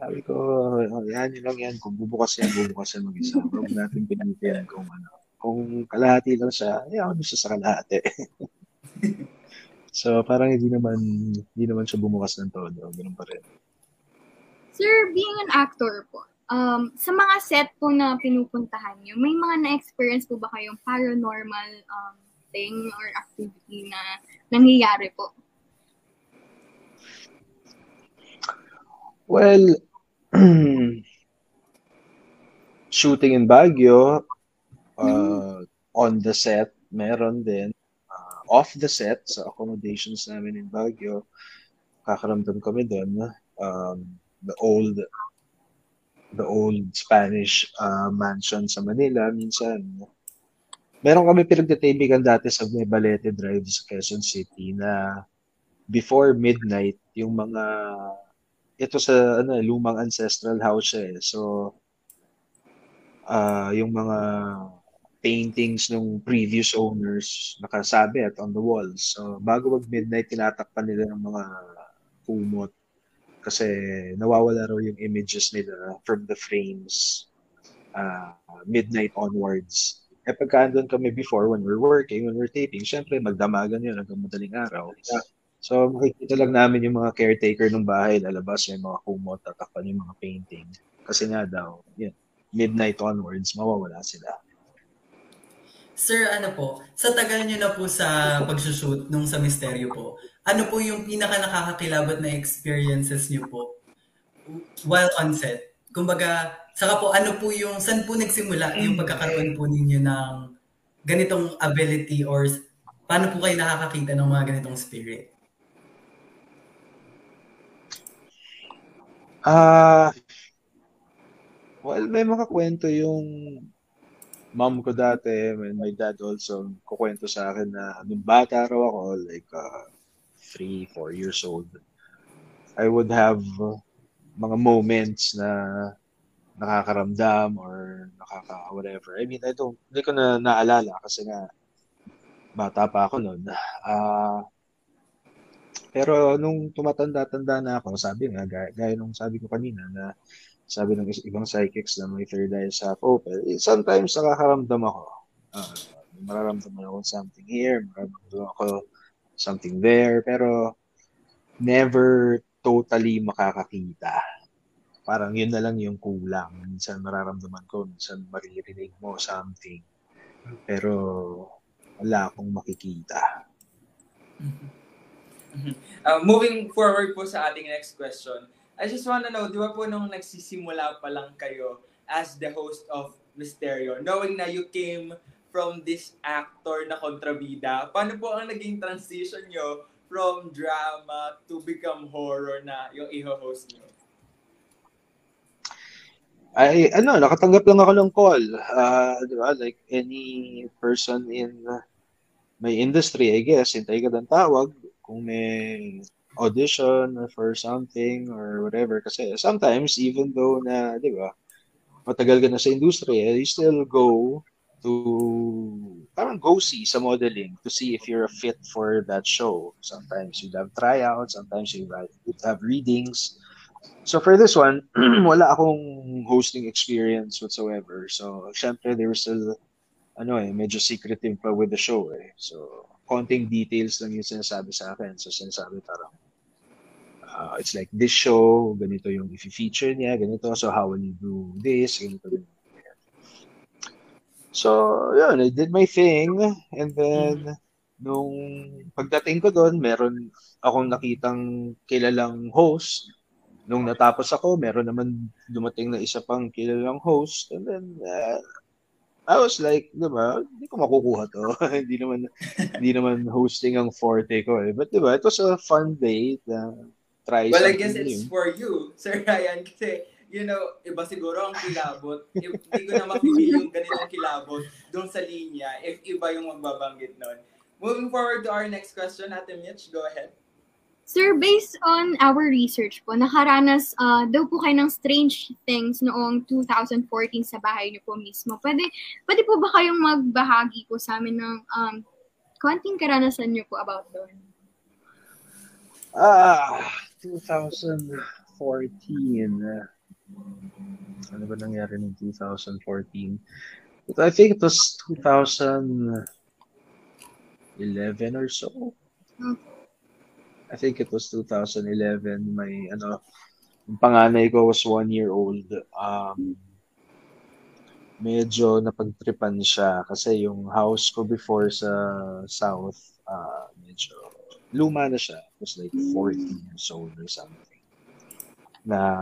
Sabi ko, oh, yan, yun lang yan. Kung bubukas yan, bubukas yan mag-isa. Huwag natin pinitin kung ano. Kung kalahati lang siya, eh ako gusto sa kalahati. so, parang hindi naman, hindi naman siya bumukas ng todo. Ganun pa rin. Sir, being an actor po, um, sa mga set po na pinupuntahan niyo, may mga na-experience po ba kayong paranormal um, thing or activity na nangyayari po? Well, shooting in Baguio, uh, on the set, meron din. Uh, off the set, sa accommodations namin in Baguio, kakaramdam kami doon. Um, the old the old Spanish uh, mansion sa Manila minsan meron kami pinagtitibigan dati sa Balete Drive sa Quezon City na before midnight yung mga ito sa ano lumang ancestral house eh so uh, yung mga paintings ng previous owners nakasabi at on the walls so bago mag midnight tinatakpan nila ng mga kumot kasi nawawala raw yung images nila from the frames uh, midnight onwards. Eh pagka andun kami before when we're working, when we're taping, syempre magdamagan yun hanggang madaling araw. So makikita lang namin yung mga caretaker ng bahay, lalabas yung mga kumot, tatakpan yung mga painting. Kasi nga daw, yun, midnight onwards, mawawala sila. Sir, ano po, sa tagal nyo na po sa pagsushoot nung sa Misteryo po, ano po yung pinaka nakakakilabot na experiences niyo po while on set? Kumbaga, saka po ano po yung, saan po nagsimula yung pagkakaroon po ninyo ng ganitong ability or paano po kayo nakakakita ng mga ganitong spirit? Ah, uh, well, may mga kwento yung mom ko dati, and my dad also, kukwento sa akin na nung bata raw ako, like, uh, three, four years old, I would have mga moments na nakakaramdam or nakaka whatever. I mean, I don't, hindi ko na naalala kasi nga bata pa ako noon. Uh, pero nung tumatanda-tanda na ako, sabi nga, gaya, gaya nung sabi ko kanina na sabi ng ibang psychics na may third eye sa open, eh, sometimes nakakaramdam ako. Uh, mararamdaman ako something here, mararamdaman ako something there, pero never totally makakakita. parang yun na lang yung kulang. Minsan mararamdaman ko, minsan maririnig mo something. Pero wala akong makikita. Uh, moving forward po sa ating next question, I just wanna know, di ba po nung nagsisimula pa lang kayo as the host of Mysterio, knowing na you came from this actor na kontrabida, paano po ang naging transition nyo from drama to become horror na yung i-host nyo? Ay, ano, nakatanggap lang ako ng call. Uh, di ba? Like any person in my industry, I guess, hintay ka ng tawag kung may audition for something or whatever. Kasi sometimes, even though na, di ba, matagal ka na sa industry, you still go to parang go see sa modeling to see if you're a fit for that show. Sometimes you'd have tryouts, sometimes you'd have readings. So for this one, wala akong hosting experience whatsoever. So syempre they were still ano eh, medyo secretive pa with the show eh. So konting details lang yung sinasabi sa akin. So sinasabi parang uh, it's like this show, ganito yung i-feature niya, ganito. So how will you do this? Ganito din. So, yun, I did my thing. And then, nung pagdating ko doon, meron akong nakitang kilalang host. Nung natapos ako, meron naman dumating na isa pang kilalang host. And then, uh, I was like, di ba, hindi ko makukuha to. hindi naman hindi naman hosting ang forte ko eh. But di ba, it was a fun day na try Well, I something guess it's new. for you, Sir Ryan, kasi, you know, iba siguro ang kilabot. Hindi ko na mapipili yung ganitong kilabot doon sa linya if iba yung magbabanggit nun. Moving forward to our next question, Ate Mitch, go ahead. Sir, based on our research po, nakaranas ah, daw po kayo ng strange things noong 2014 sa bahay niyo po mismo. Pwede, pwede po ba kayong magbahagi po sa amin ng um, konting karanasan niyo po about doon? Ah, 2014. uh, Ano ba nangyari ng 2014? But I think it was 2011 or so. I think it was 2011. My, ano, yung panganay ko was one year old. Um, medyo napagtripan siya kasi yung house ko before sa south, uh, medyo luma na siya. It was like 40 years old or something. Na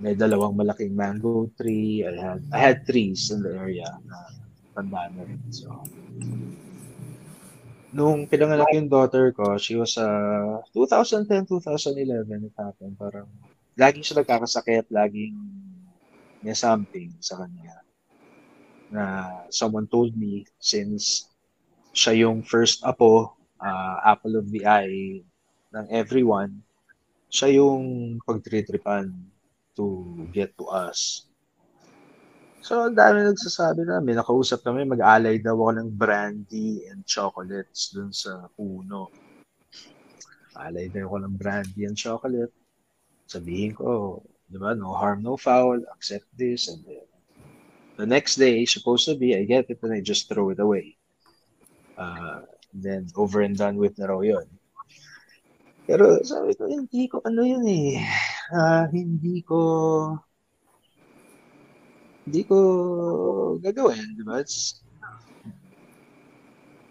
may dalawang malaking mango tree. I had I had trees in the area na tanda. So, nung pinanganak yung daughter ko, she was uh, 2010, 2011 it happened. Parang laging siya nagkakasakit, laging may something sa kanya na someone told me since siya yung first apo, uh, apple of the eye ng everyone, siya yung pagtritripan to get to us. So, ang dami nagsasabi namin. Nakausap kami, mag-alay daw ako ng brandy and chocolates dun sa puno. Alay daw ako ng brandy and chocolate. Sabihin ko, di ba, no harm, no foul, accept this, and then the next day, supposed to be, I get it and I just throw it away. Uh, then, over and done with na raw yun. Pero sabi ko, hindi ko ano yun eh. Ah, hindi ko hindi ko gagawin, di ba? It's,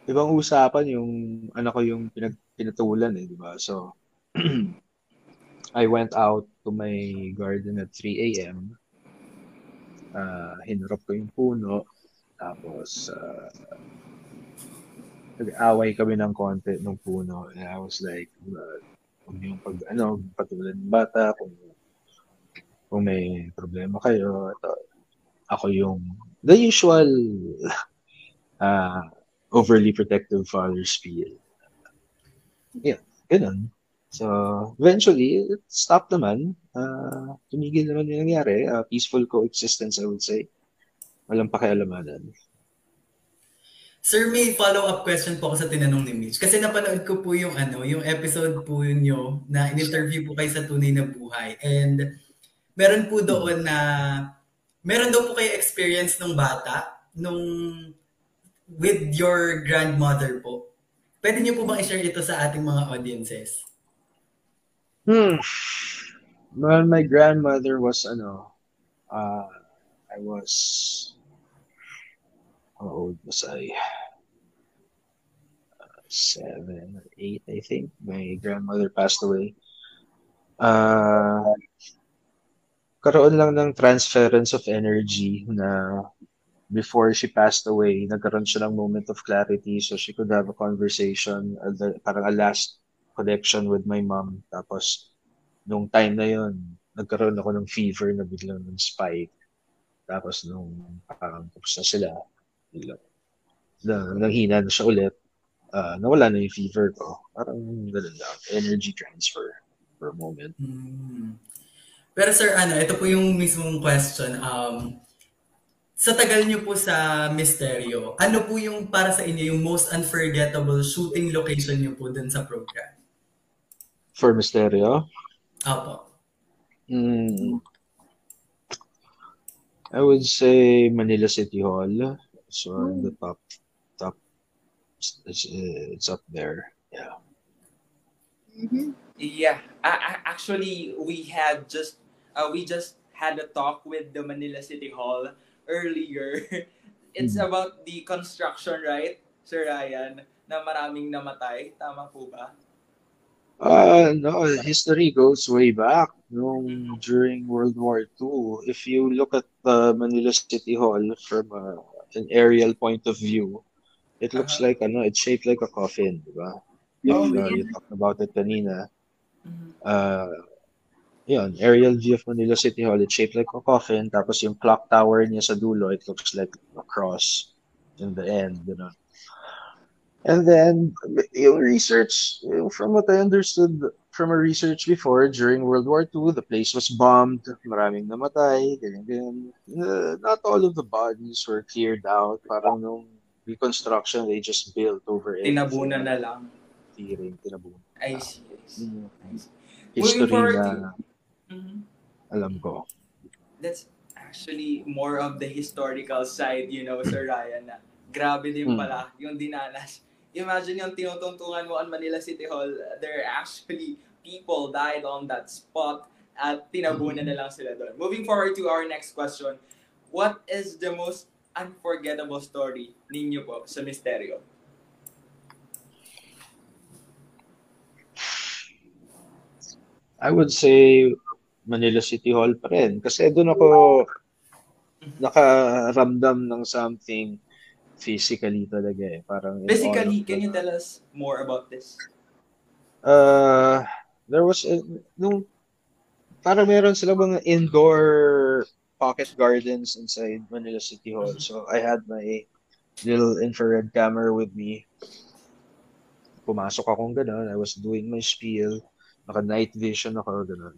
ibang usapan yung anak ko yung pinag, pinatulan eh, di ba? So, I went out to my garden at 3 a.m. Uh, hinarap ko yung puno. Tapos, uh, nag-away kami ng konti ng puno. And I was like, uh, kung yung pag, ano, patulan ng bata, kung, kung may problema kayo, ito, ako yung, the usual, uh, overly protective father spiel. Yeah, ganun. So, eventually, it stopped naman. Uh, tumigil naman yung nangyari. Uh, peaceful coexistence, I would say. Walang pakialamanan. Sir, may follow-up question po ako sa tinanong ni Mitch. Kasi napanood ko po yung ano, yung episode po nyo na in-interview po kayo sa tunay na buhay. And meron po doon na meron daw po kayo experience nung bata nung with your grandmother po. Pwede niyo po bang i-share ito sa ating mga audiences? Hmm. Well, my grandmother was ano, uh, I was, how old was I? Uh, seven or eight, I think. My grandmother passed away. Uh, karoon lang ng transference of energy na before she passed away, nagkaroon siya ng moment of clarity so she could have a conversation, uh, parang a last connection with my mom. Tapos, nung time na yon nagkaroon ako ng fever na biglang ng spike. Tapos, nung parang tapos na sila, na, nanghina na siya ulit, uh, nawala na yung fever ko. Parang ganun lang, energy transfer for a moment. Hmm. Pero sir, ano, ito po yung mismong question. Um, sa tagal niyo po sa Misteryo, ano po yung para sa inyo yung most unforgettable shooting location niyo po dun sa program? For Misterio? Opo. Mm, I would say Manila City Hall. So in the top, top, it's, it's, up there. Yeah. Mhm. Yeah, a- a- actually, we had just uh, we just had a talk with the Manila City Hall earlier. It's Mhm. about the construction, right, Sir Ryan? Na maraming namatay, tama po ba? Uh, no, history goes way back. Nung during World War II, if you look at the Manila City Hall from uh, an aerial point of view, it looks Uh-huh. like ano, it's shaped like a coffin, di ba? If Oh, uh, yeah. you talked about it kanina, Mhm. uh, yun, aerial view of Manila City Hall, it's shaped like a coffin, tapos yung clock tower niya sa dulo, it looks like a cross in the end, you know. And then, yung research, from what I understood from a research before, during World War II, the place was bombed, maraming namatay, ganyan, ganyan. Uh, not all of the bodies were cleared out, parang nung reconstruction, they just built over everything. Tinabunan na lang. Tiring, tinabunan. I see. I see. Mm. I see. History na Mhm. alam ko. That's actually more of the historical side, you know, Sir Ryan, na grabe din Hmm. pala yung dinanas. Imagine yung tinutungtungan mo on Manila City Hall, there are actually people died on that spot at tinabunan na lang sila doon. Moving forward to our next question, what is the most unforgettable story ninyo po sa Misteryo? I would say Manila City Hall pa rin. Kasi doon ako nakaramdam ng something physically talaga eh. Parang of can you tell us more about this? Uh, there was a, nung parang meron sila mga indoor pocket gardens inside Manila City Hall. So I had my little infrared camera with me. Pumasok akong ganun. I was doing my spiel. Naka night vision ako ganun.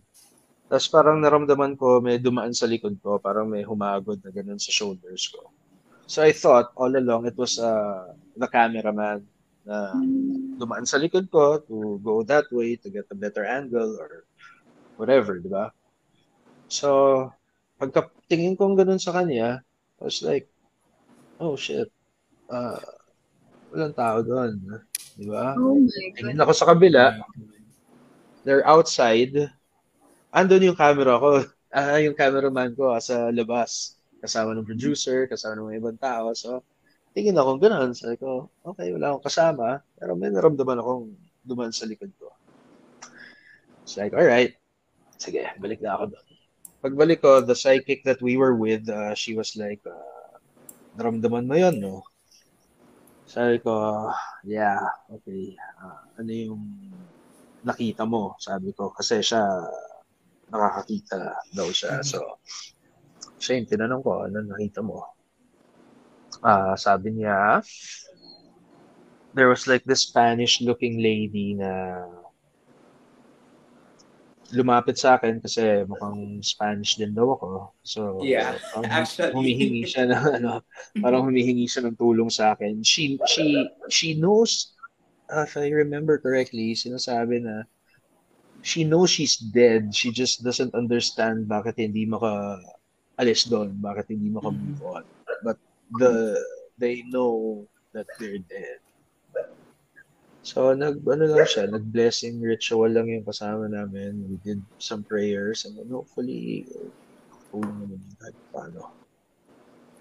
Tapos parang naramdaman ko may dumaan sa likod ko. Parang may humagod na ganun sa shoulders ko. So I thought all along it was uh, the cameraman na dumaan sa likod ko to go that way to get a better angle or whatever, di ba? So, pagkatingin kong ganun sa kanya, I was like, oh shit, uh, walang tao doon, di ba? Oh my God. Tingin ako sa kabila, they're outside, andun yung camera ko, ah, yung cameraman ko ah, sa labas, kasama ng producer, kasama ng mga ibang tao, so, tingin ako ganun. Sabi ko, okay, wala akong kasama. Pero may naramdaman akong duman sa likod ko. It's like, alright. Sige, balik na ako doon. Pagbalik ko, the psychic that we were with, uh, she was like, uh, naramdaman mo yun, no? Sabi ko, yeah, okay. Uh, ano yung nakita mo? Sabi ko, kasi siya, nakakakita daw siya. So, siya yung tinanong ko, ano nakita mo? Ah, sabi niya, there was like this Spanish-looking lady na lumapit sa akin kasi mukhang Spanish din daw ako. So, Yeah, parang actually. humihingi siya ng ano, parang humihingi siya ng tulong sa akin. She she she knows uh, if I remember correctly, sinasabi na she knows she's dead. She just doesn't understand bakit hindi maka alis doon, bakit hindi maka move on. But the they know that they're dead. So, nag, ano lang siya, nag-blessing ritual lang yung kasama namin. We did some prayers and then hopefully, tulong naman yung kahit paano.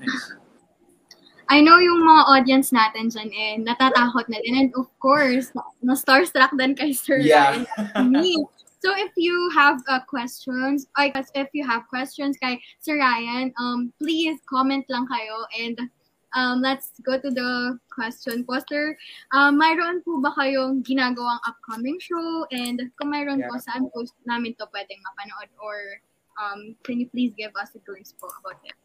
Nice. I know yung mga audience natin dyan eh, natatakot na din. And of course, na starstruck din kay Sir Yeah. Ryan me. So if you have uh, questions, I guess if you have questions kay Sir Ryan, um, please comment lang kayo and um, let's go to the question po, Sir. Um, mayroon po ba kayong ginagawang upcoming show? And kung mayroon po, Yeah. saan po namin to pwedeng mapanood? Or um, can you please give us a glimpse po about it?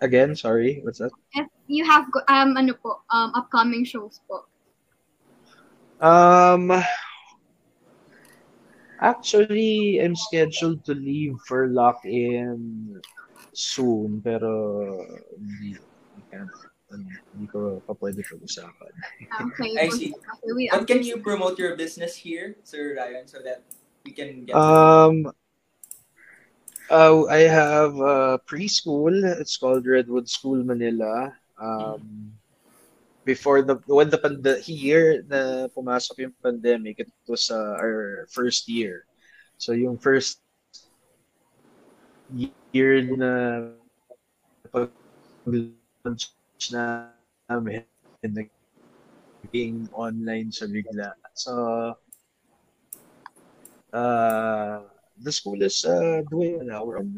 Again, sorry, what's that? If you have go- um ano po, um upcoming shows po. Um, actually, I'm scheduled to leave for lock-in soon, pero hindi, I can't, hindi ko pa pwede pag-usapan. Okay. I see. Okay, we But can you promote your business here, Sir Ryan, so that we can get Um, uh, I have a preschool. It's called Redwood School Manila. Um, before the when the pand- year na pumasok yung pandemic, it was uh, our first year. So yung first year na pag-launch namin, naging online siya bigla. So, uh, the school is uh, doing an hour on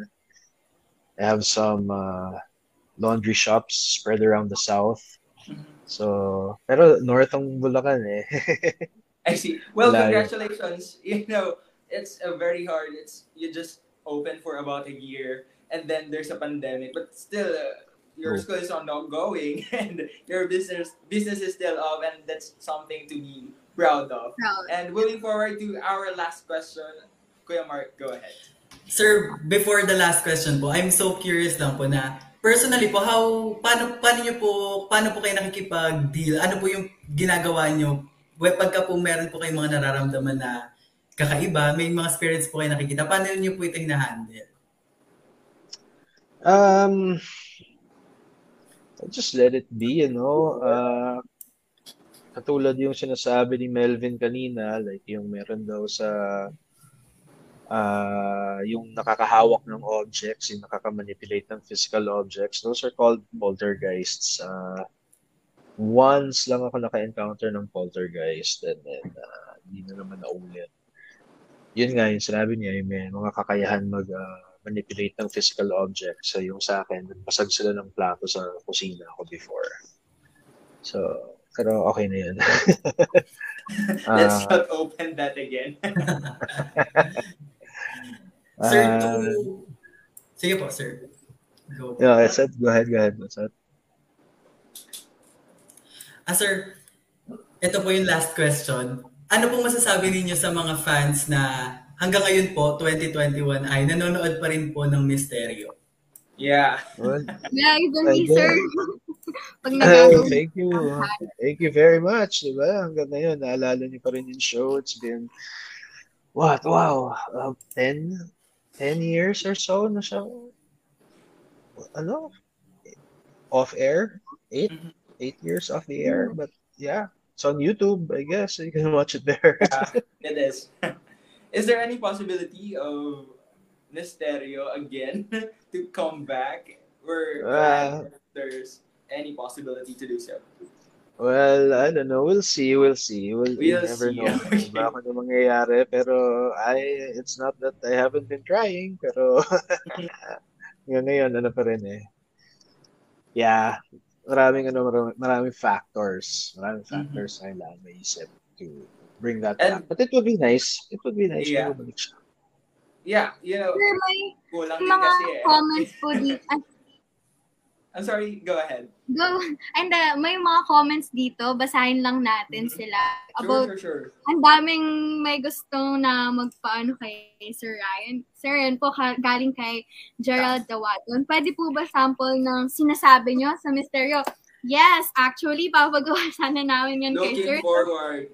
I have some uh, laundry shops spread around the south. Mhm. So, pero north ang Bulacan eh. I see. Well, Layo. congratulations. You know, it's a very hard. It's you just open for about a year, and then there's a pandemic, but still, uh, your Oh. school is ongoing, and your business business is still up, and that's something to be proud of. Proud. And moving forward to our last question, Kuya Mark, go ahead. Sir, before the last question po, I'm so curious lang po na personally po, how, paano, paano nyo po, paano po kayo nakikipag-deal? Ano po yung ginagawa nyo? Well, pagka po meron po kayong mga nararamdaman na kakaiba, may mga spirits po kayo nakikita, paano nyo po ito hina-handle? Um, I just let it be, you know. Uh, katulad yung sinasabi ni Melvin kanina, like yung meron daw sa uh, yung nakakahawak ng objects, yung nakakamanipulate ng physical objects, those are called poltergeists. Uh, once lang ako naka-encounter ng poltergeist and then uh, hindi na naman naulit. Yun nga, yung sinabi niya, yung may mga kakayahan mag uh, manipulate ng physical objects. So yung sa akin, nagpasag sila ng plato sa kusina ko before. So, pero okay na yun. Let's Ah, not open that again. Sir, ah, to... Sige po, sir. Go yeah, it. Go ahead, go ahead. It. Ah, sir, ito po yung last question. Ano pong masasabi ninyo sa mga fans na hanggang ngayon po, 2021, ay nanonood pa rin po ng Misteryo? yeah. Well, Yeah, even me, sir. Pag nagagawa. thank you. Thank you very much. Diba? Hanggang ngayon, naalala niyo pa rin yung show. It's been, what, wow, uh, 10, 10 years or so na siya, ano, off air? 8, Mhm. 8 years off the air. But yeah, it's on YouTube, I guess. You can watch it there. Yeah, it is. Is there any possibility of Mysterio again to come back? Ah. if there's any possibility to do so. Well, I don't know. We'll see. We'll see. We'll, We'll never see. know. Okay. Diba kung ano mangyayari. Pero I, it's not that I haven't been trying. Pero hanggang ngayon, ano pa rin eh. Yeah. Maraming, ano, maraming, maraming factors. Maraming factors na kailangan maisip to bring that Mm-hmm. And- back. But it would be nice. It would be nice Yeah. Yeah, you know, Sir, may kulang din mga kasi eh. comments po dito. I'm sorry, go ahead. Go. And uh, may mga comments dito, basahin lang natin sila. Sure, About, sure, sure. ang daming may gusto na magpaano kay Sir Ryan. Sir, yan po ka- galing kay Gerald Dawaton. Pwede po ba sample ng sinasabi nyo sa Misteryo? Yes, actually, papagawa sana namin yan kay Sir. Looking forward.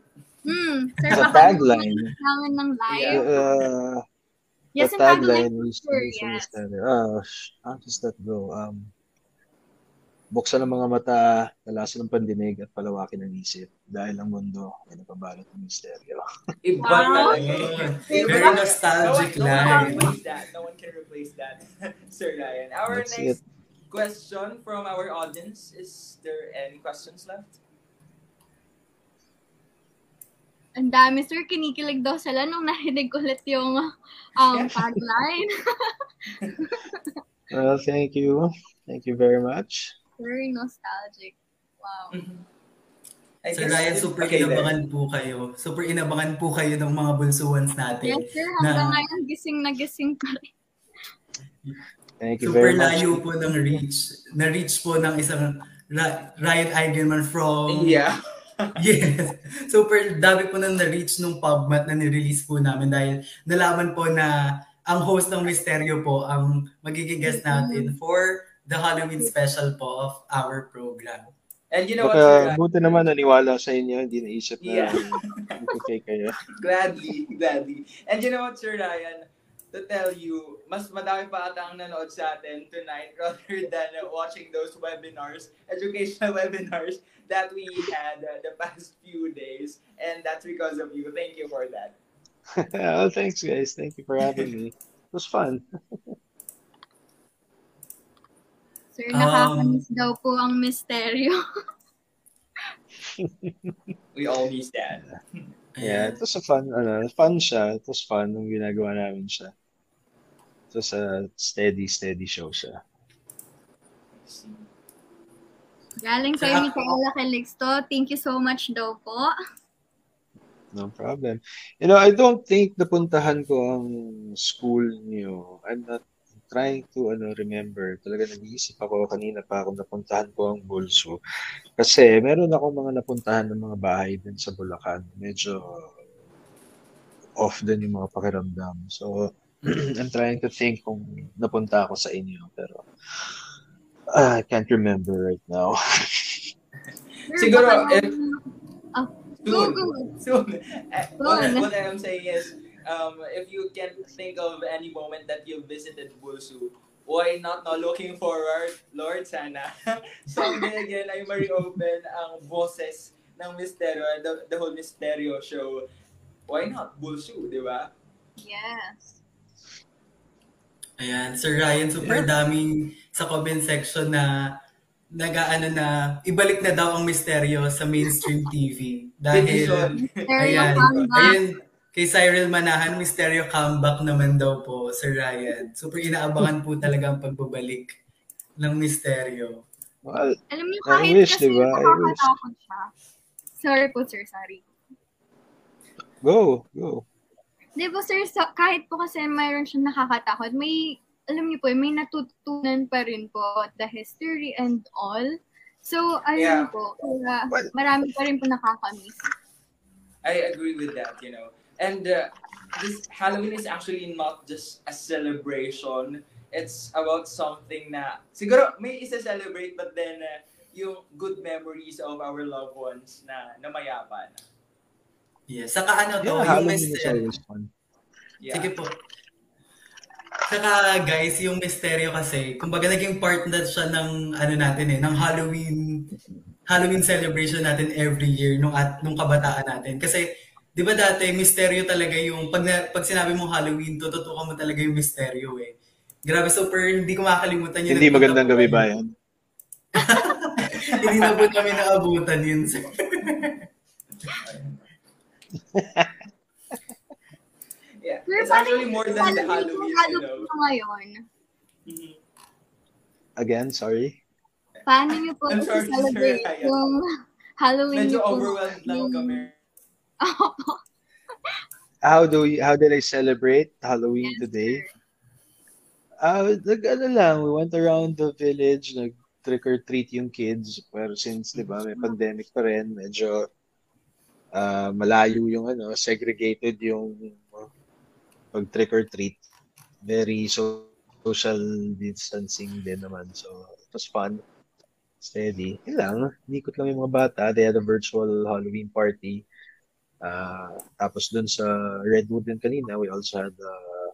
Hmm, Sir, It's a baka tagline. namin ng live. Uh, Yes, the tagline tagline is sure, is yes. understand. Oh, sh- how does that go? Um, buksan ang mga mata, talasan ng pandinig at palawakin ang isip dahil ang mundo ay napabalot ng misteryo. Iba Wow. talaga. Very nostalgic no one, no one can line. replace that. No one can replace that, Sir Ryan. Our That's next question from our audience. Is there any questions left? Ang dami, sir. Kinikilig daw sila nung narinig ulit yung um, tagline. Well, thank you. Thank you very much. Very nostalgic. Wow. I Sir guess- Ryan, super okay, then. inabangan po kayo. Super inabangan po kayo ng mga bulsuans natin. Yes, sir. Hanggang Na- ngayon, gising na gising pa rin. Thank you Super very much. layo po ng reach. Na-reach po ng isang Ra- Ryan Eigenman from... Yeah. Yes. Super dami po nang na-reach nung pubmat na nirelease po namin dahil nalaman po na ang host ng Misteryo po ang magiging guest natin for the Halloween special po of our program. And you know what, Sir Baka buti naman naniwala sa inyo, hindi naisip na Yeah. fake kayo. Gladly, gladly. And you know what, Sir Ryan? To tell you, mas madami pa ata ang nanood sa atin tonight rather than uh, watching those webinars, educational webinars that we had uh, the past few days. And that's because of you. Thank you for that. well, thanks guys. Thank you for having me. It was fun. Sir, Um, nakakamiss daw po ang misteryo. We all miss that. Yeah, it was a fun, ano, fun siya. It was fun nung ginagawa namin siya. It was a steady, steady show siya. Galing kay Micaela Calixto. Thank you so much daw po. No problem. You know, I don't think napuntahan ko ang school niyo. I'm not trying to ano remember. Talaga nag-iisip ako kanina pa kung napuntahan ko ang Bulso. Kasi meron akong mga napuntahan ng mga bahay din sa Bulacan. Medyo off din yung mga pakiramdam. So, I'm trying to think kung napunta ako sa inyo. Pero, ah, I can't remember right now. Siguro, if- Go, Soon. Soon. Uh, what, Soon. what I'm saying is, um, if you can think of any moment that you visited Bulsu, why not no looking forward, Lord, sana someday again ay ma-reopen ang boses ng Misteryo, the, the whole Misteryo show. Why not Bulsu, di ba? Yes. Ayan, Sir Ryan, super daming sa comment section na nag-ano na ibalik na daw ang misteryo sa mainstream TV. Dahil, ayan, ayun, kay Cyril Manahan, misteryo comeback naman daw po, Sir Ryan. Super inaabangan po talaga ang pagbabalik ng misteryo. Well, Alam niyo, I kahit wish, kasi diba? I wish. nakakatakot siya. Sorry po, sir. Sorry. go, go. Di ba, sir, sa, kahit po kasi mayroon siyang nakakatakot, may, alam niyo po, may natutunan pa rin po the history and all. So, ayun Yeah. po, kaya Well- marami pa rin po nakakamiss. I agree with that, you know. And uh, this Halloween is actually not just a celebration. It's about something na siguro may isa-celebrate but then uh, yung good memories of our loved ones na namayapan. Yes. Saka ano to, Yeah, yung fun. Yeah. Sige po. Saka guys, yung misteryo kasi, kumbaga naging part na siya ng ano natin eh, ng Halloween Halloween celebration natin every year nung at nung kabataan natin. Kasi 'di ba dati misteryo talaga yung pag na, pag sinabi mo Halloween, tututukan mo talaga yung misteryo eh. Grabe super hindi ko makakalimutan yun. Hindi magandang gabi ba yan? hindi na po kami naabutan yun. Yeah. It's paano actually more than the Halloween Halloween, you know. ngayon? Mhm. Again, sorry. Paano niyo po I'm sorry, celebrate yung Halloween Medyo niyo po? overwhelmed lang kami. How do we, how did I celebrate Halloween Yes, today? sir. Ah, nag ano lang, we went around the village, nag trick or treat yung kids. Pero since, di ba, may pandemic pa rin, medyo ah, malayo yung ano, segregated yung pag trick or treat. Very so, social distancing din naman. So, it was fun. Steady. Yun lang, nikot lang yung mga bata. They had a virtual Halloween party. Ah, tapos dun sa Redwood din kanina, we also had uh,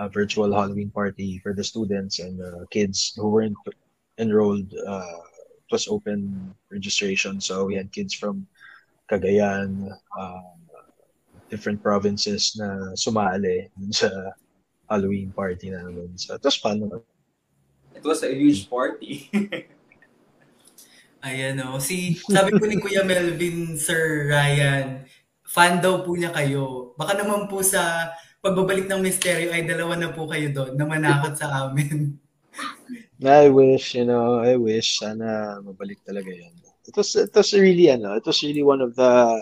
a virtual Halloween party for the students and the kids who weren't enrolled. Uh, it was open registration, so we had kids from Cagayan, uh, different provinces na sumali sa Halloween party namin. So it was fun. It was a huge party. Ayan o. Si, sabi po ni Kuya Melvin, Sir Ryan, fan daw po niya kayo. Baka naman po sa pagbabalik ng misteryo ay dalawa na po kayo doon na manakot sa amin. I wish, you know, I wish sana mabalik talaga yun. It was, it was really, ano, it was really one of the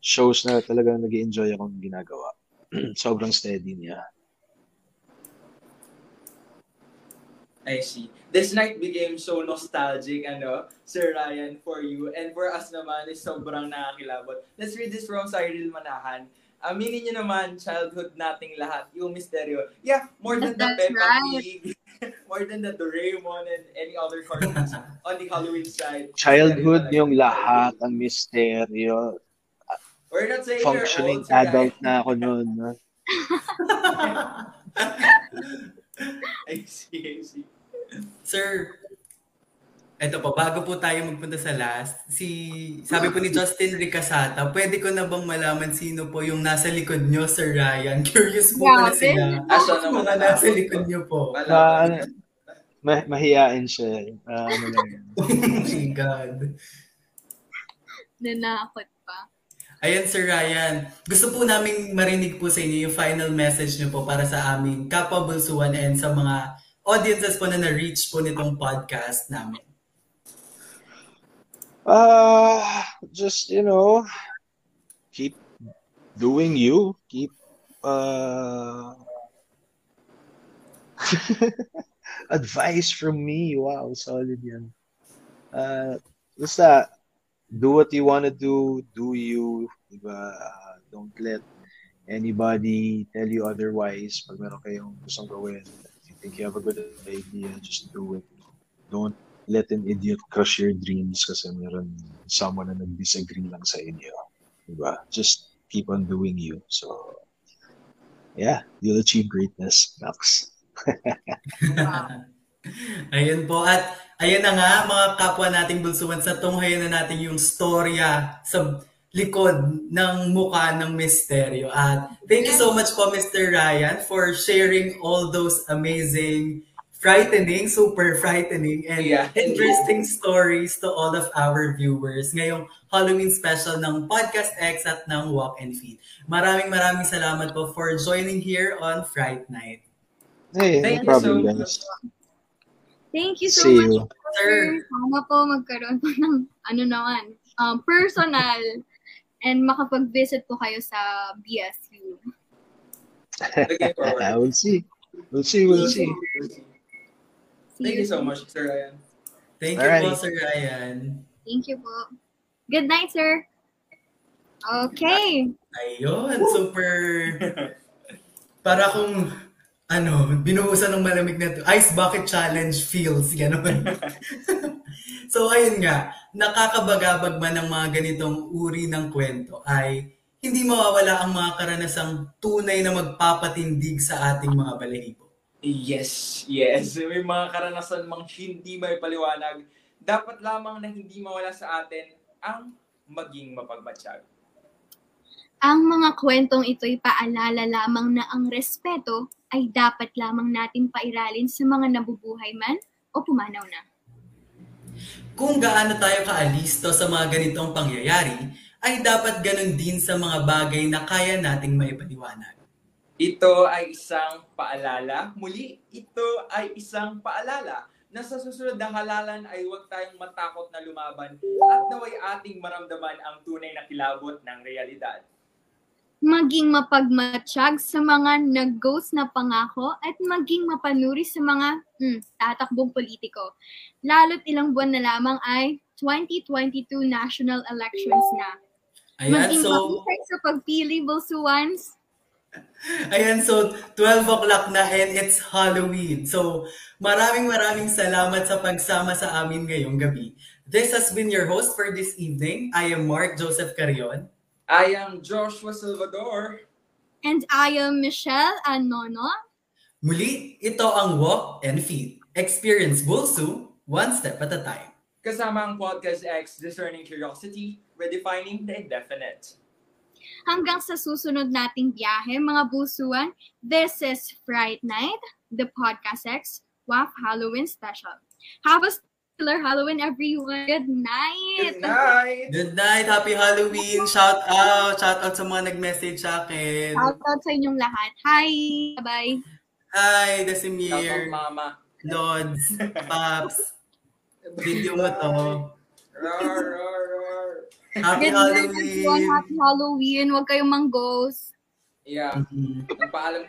shows na talagang nag enjoy akong ginagawa. Sobrang steady niya. I see. This night became so nostalgic, ano, Sir Ryan, for you. And for us naman, is sobrang nakakilabot. Let's read this from Cyril Manahan. Aminin niyo naman, childhood nating lahat, yung misteryo. Yeah, more than the That's Peppa right. Pig, more than the Doraemon and any other cartoons on the Halloween side. Childhood yung lahat, ang misteryo. We're not saying Functioning you're old, Sir adult na ako noon. no? I see, I see. Sir, eto po, bago po tayo magpunta sa last, si, sabi po ni Justin Ricasata, pwede ko na bang malaman sino po yung nasa likod nyo, Sir Ryan? Curious po pala sila. Asa naman Mga nasa likod nyo po. Ah, ano, ma- mahiyain siya. Ah, ano lang yun. Oh my God. Nanakot pa. Ayan, Sir Ryan. Gusto po namin marinig po sa inyo yung final message niyo po para sa aming kapwa bulsuan and sa mga audiences po na na-reach po nitong podcast namin. Uh, just, you know, keep doing you. Keep, uh, advice from me. Wow, solid yan. Uh, basta, do what you want to do. Do you. Diba? Uh, don't let anybody tell you otherwise. Pag meron kayong gustong gawin, think you have a good idea, just do it. Don't let an idiot crush your dreams kasi meron someone na nag-disagree lang sa inyo. Diba? Just keep on doing you. So, yeah, you'll achieve greatness, Max. Ayun po. At ayun na nga, mga kapwa nating bulsuan, sa tunghayan na natin yung storya sa likod ng muka ng misteryo. At thank you so much po, Mr. Ryan, for sharing all those amazing, frightening, super frightening, and Yeah. interesting stories to all of our viewers ngayong Halloween special ng Podcast X at ng Walk and Feed. Maraming maraming salamat po for joining here on Fright Night. Hey, Thank you no problem, so guys. Thank you so See much, you. sir. Sana po magkaroon po ng ano naman, um, personal and makapag-visit po kayo sa BSU. Forward. we'll see. We'll see, we'll see. Thank you so much, Sir Ryan. Thank you po. Sir Ryan. Thank you po. Good night, sir. Okay. Ayun, super... Para kung, ano, binuhusan ng malamig na to. Ice bucket challenge feels, gano'n. so, ayun nga, nakakabagabag man ng mga ganitong uri ng kwento ay hindi mawawala ang mga karanasang tunay na magpapatindig sa ating mga balahibo. Yes, yes. May mga karanasan mang hindi may paliwanag. Dapat lamang na hindi mawala sa atin ang maging mapagmatsyag. Ang mga kwentong ito'y paalala lamang na ang respeto ay dapat lamang natin pairalin sa mga nabubuhay man o pumanaw na. Kung gaano tayo kaalisto sa mga ganitong pangyayari, ay dapat ganun din sa mga bagay na kaya nating maipaliwanag. Ito ay isang paalala. Muli, ito ay isang paalala na sa susunod na halalan ay huwag tayong matakot na lumaban at naway ating maramdaman ang tunay na kilabot ng realidad. Maging mapagmatsyag sa mga nag-ghost na pangako at maging mapanuri sa mga hmm, tatakbong politiko. Lalo't ilang buwan na lamang ay 2022 national elections na. Ayan, Maging so... sa pagpili, Bulsuans. Ayan, so 12 o'clock na and it's Halloween. So maraming maraming salamat sa pagsama sa amin ngayong gabi. This has been your host for this evening. I am Mark Joseph Carion. I am Joshua Salvador. And I am Michelle and Anono. Muli, ito ang Walk and Feed. Experience Bulsu one step at a time. Kasama ang Podcast X, Discerning Curiosity, Redefining the Indefinite. Hanggang sa susunod nating biyahe, mga busuan, this is Fright Night, the Podcast X, WAF Halloween Special. Have a stellar Halloween, everyone. Good night! Good night! Good night, happy Halloween, shout out, shout out sa mga nag-message sa akin. Shout out sa inyong lahat. Hi! Bye! Hi, Shout out, Desimir, Mama. Lods, Paps, video mo to. Roar, roar, roar. Happy Good night. Halloween! Happy Halloween. Huwag kayong mang-ghost. Yeah. Mhm. Nagpaalam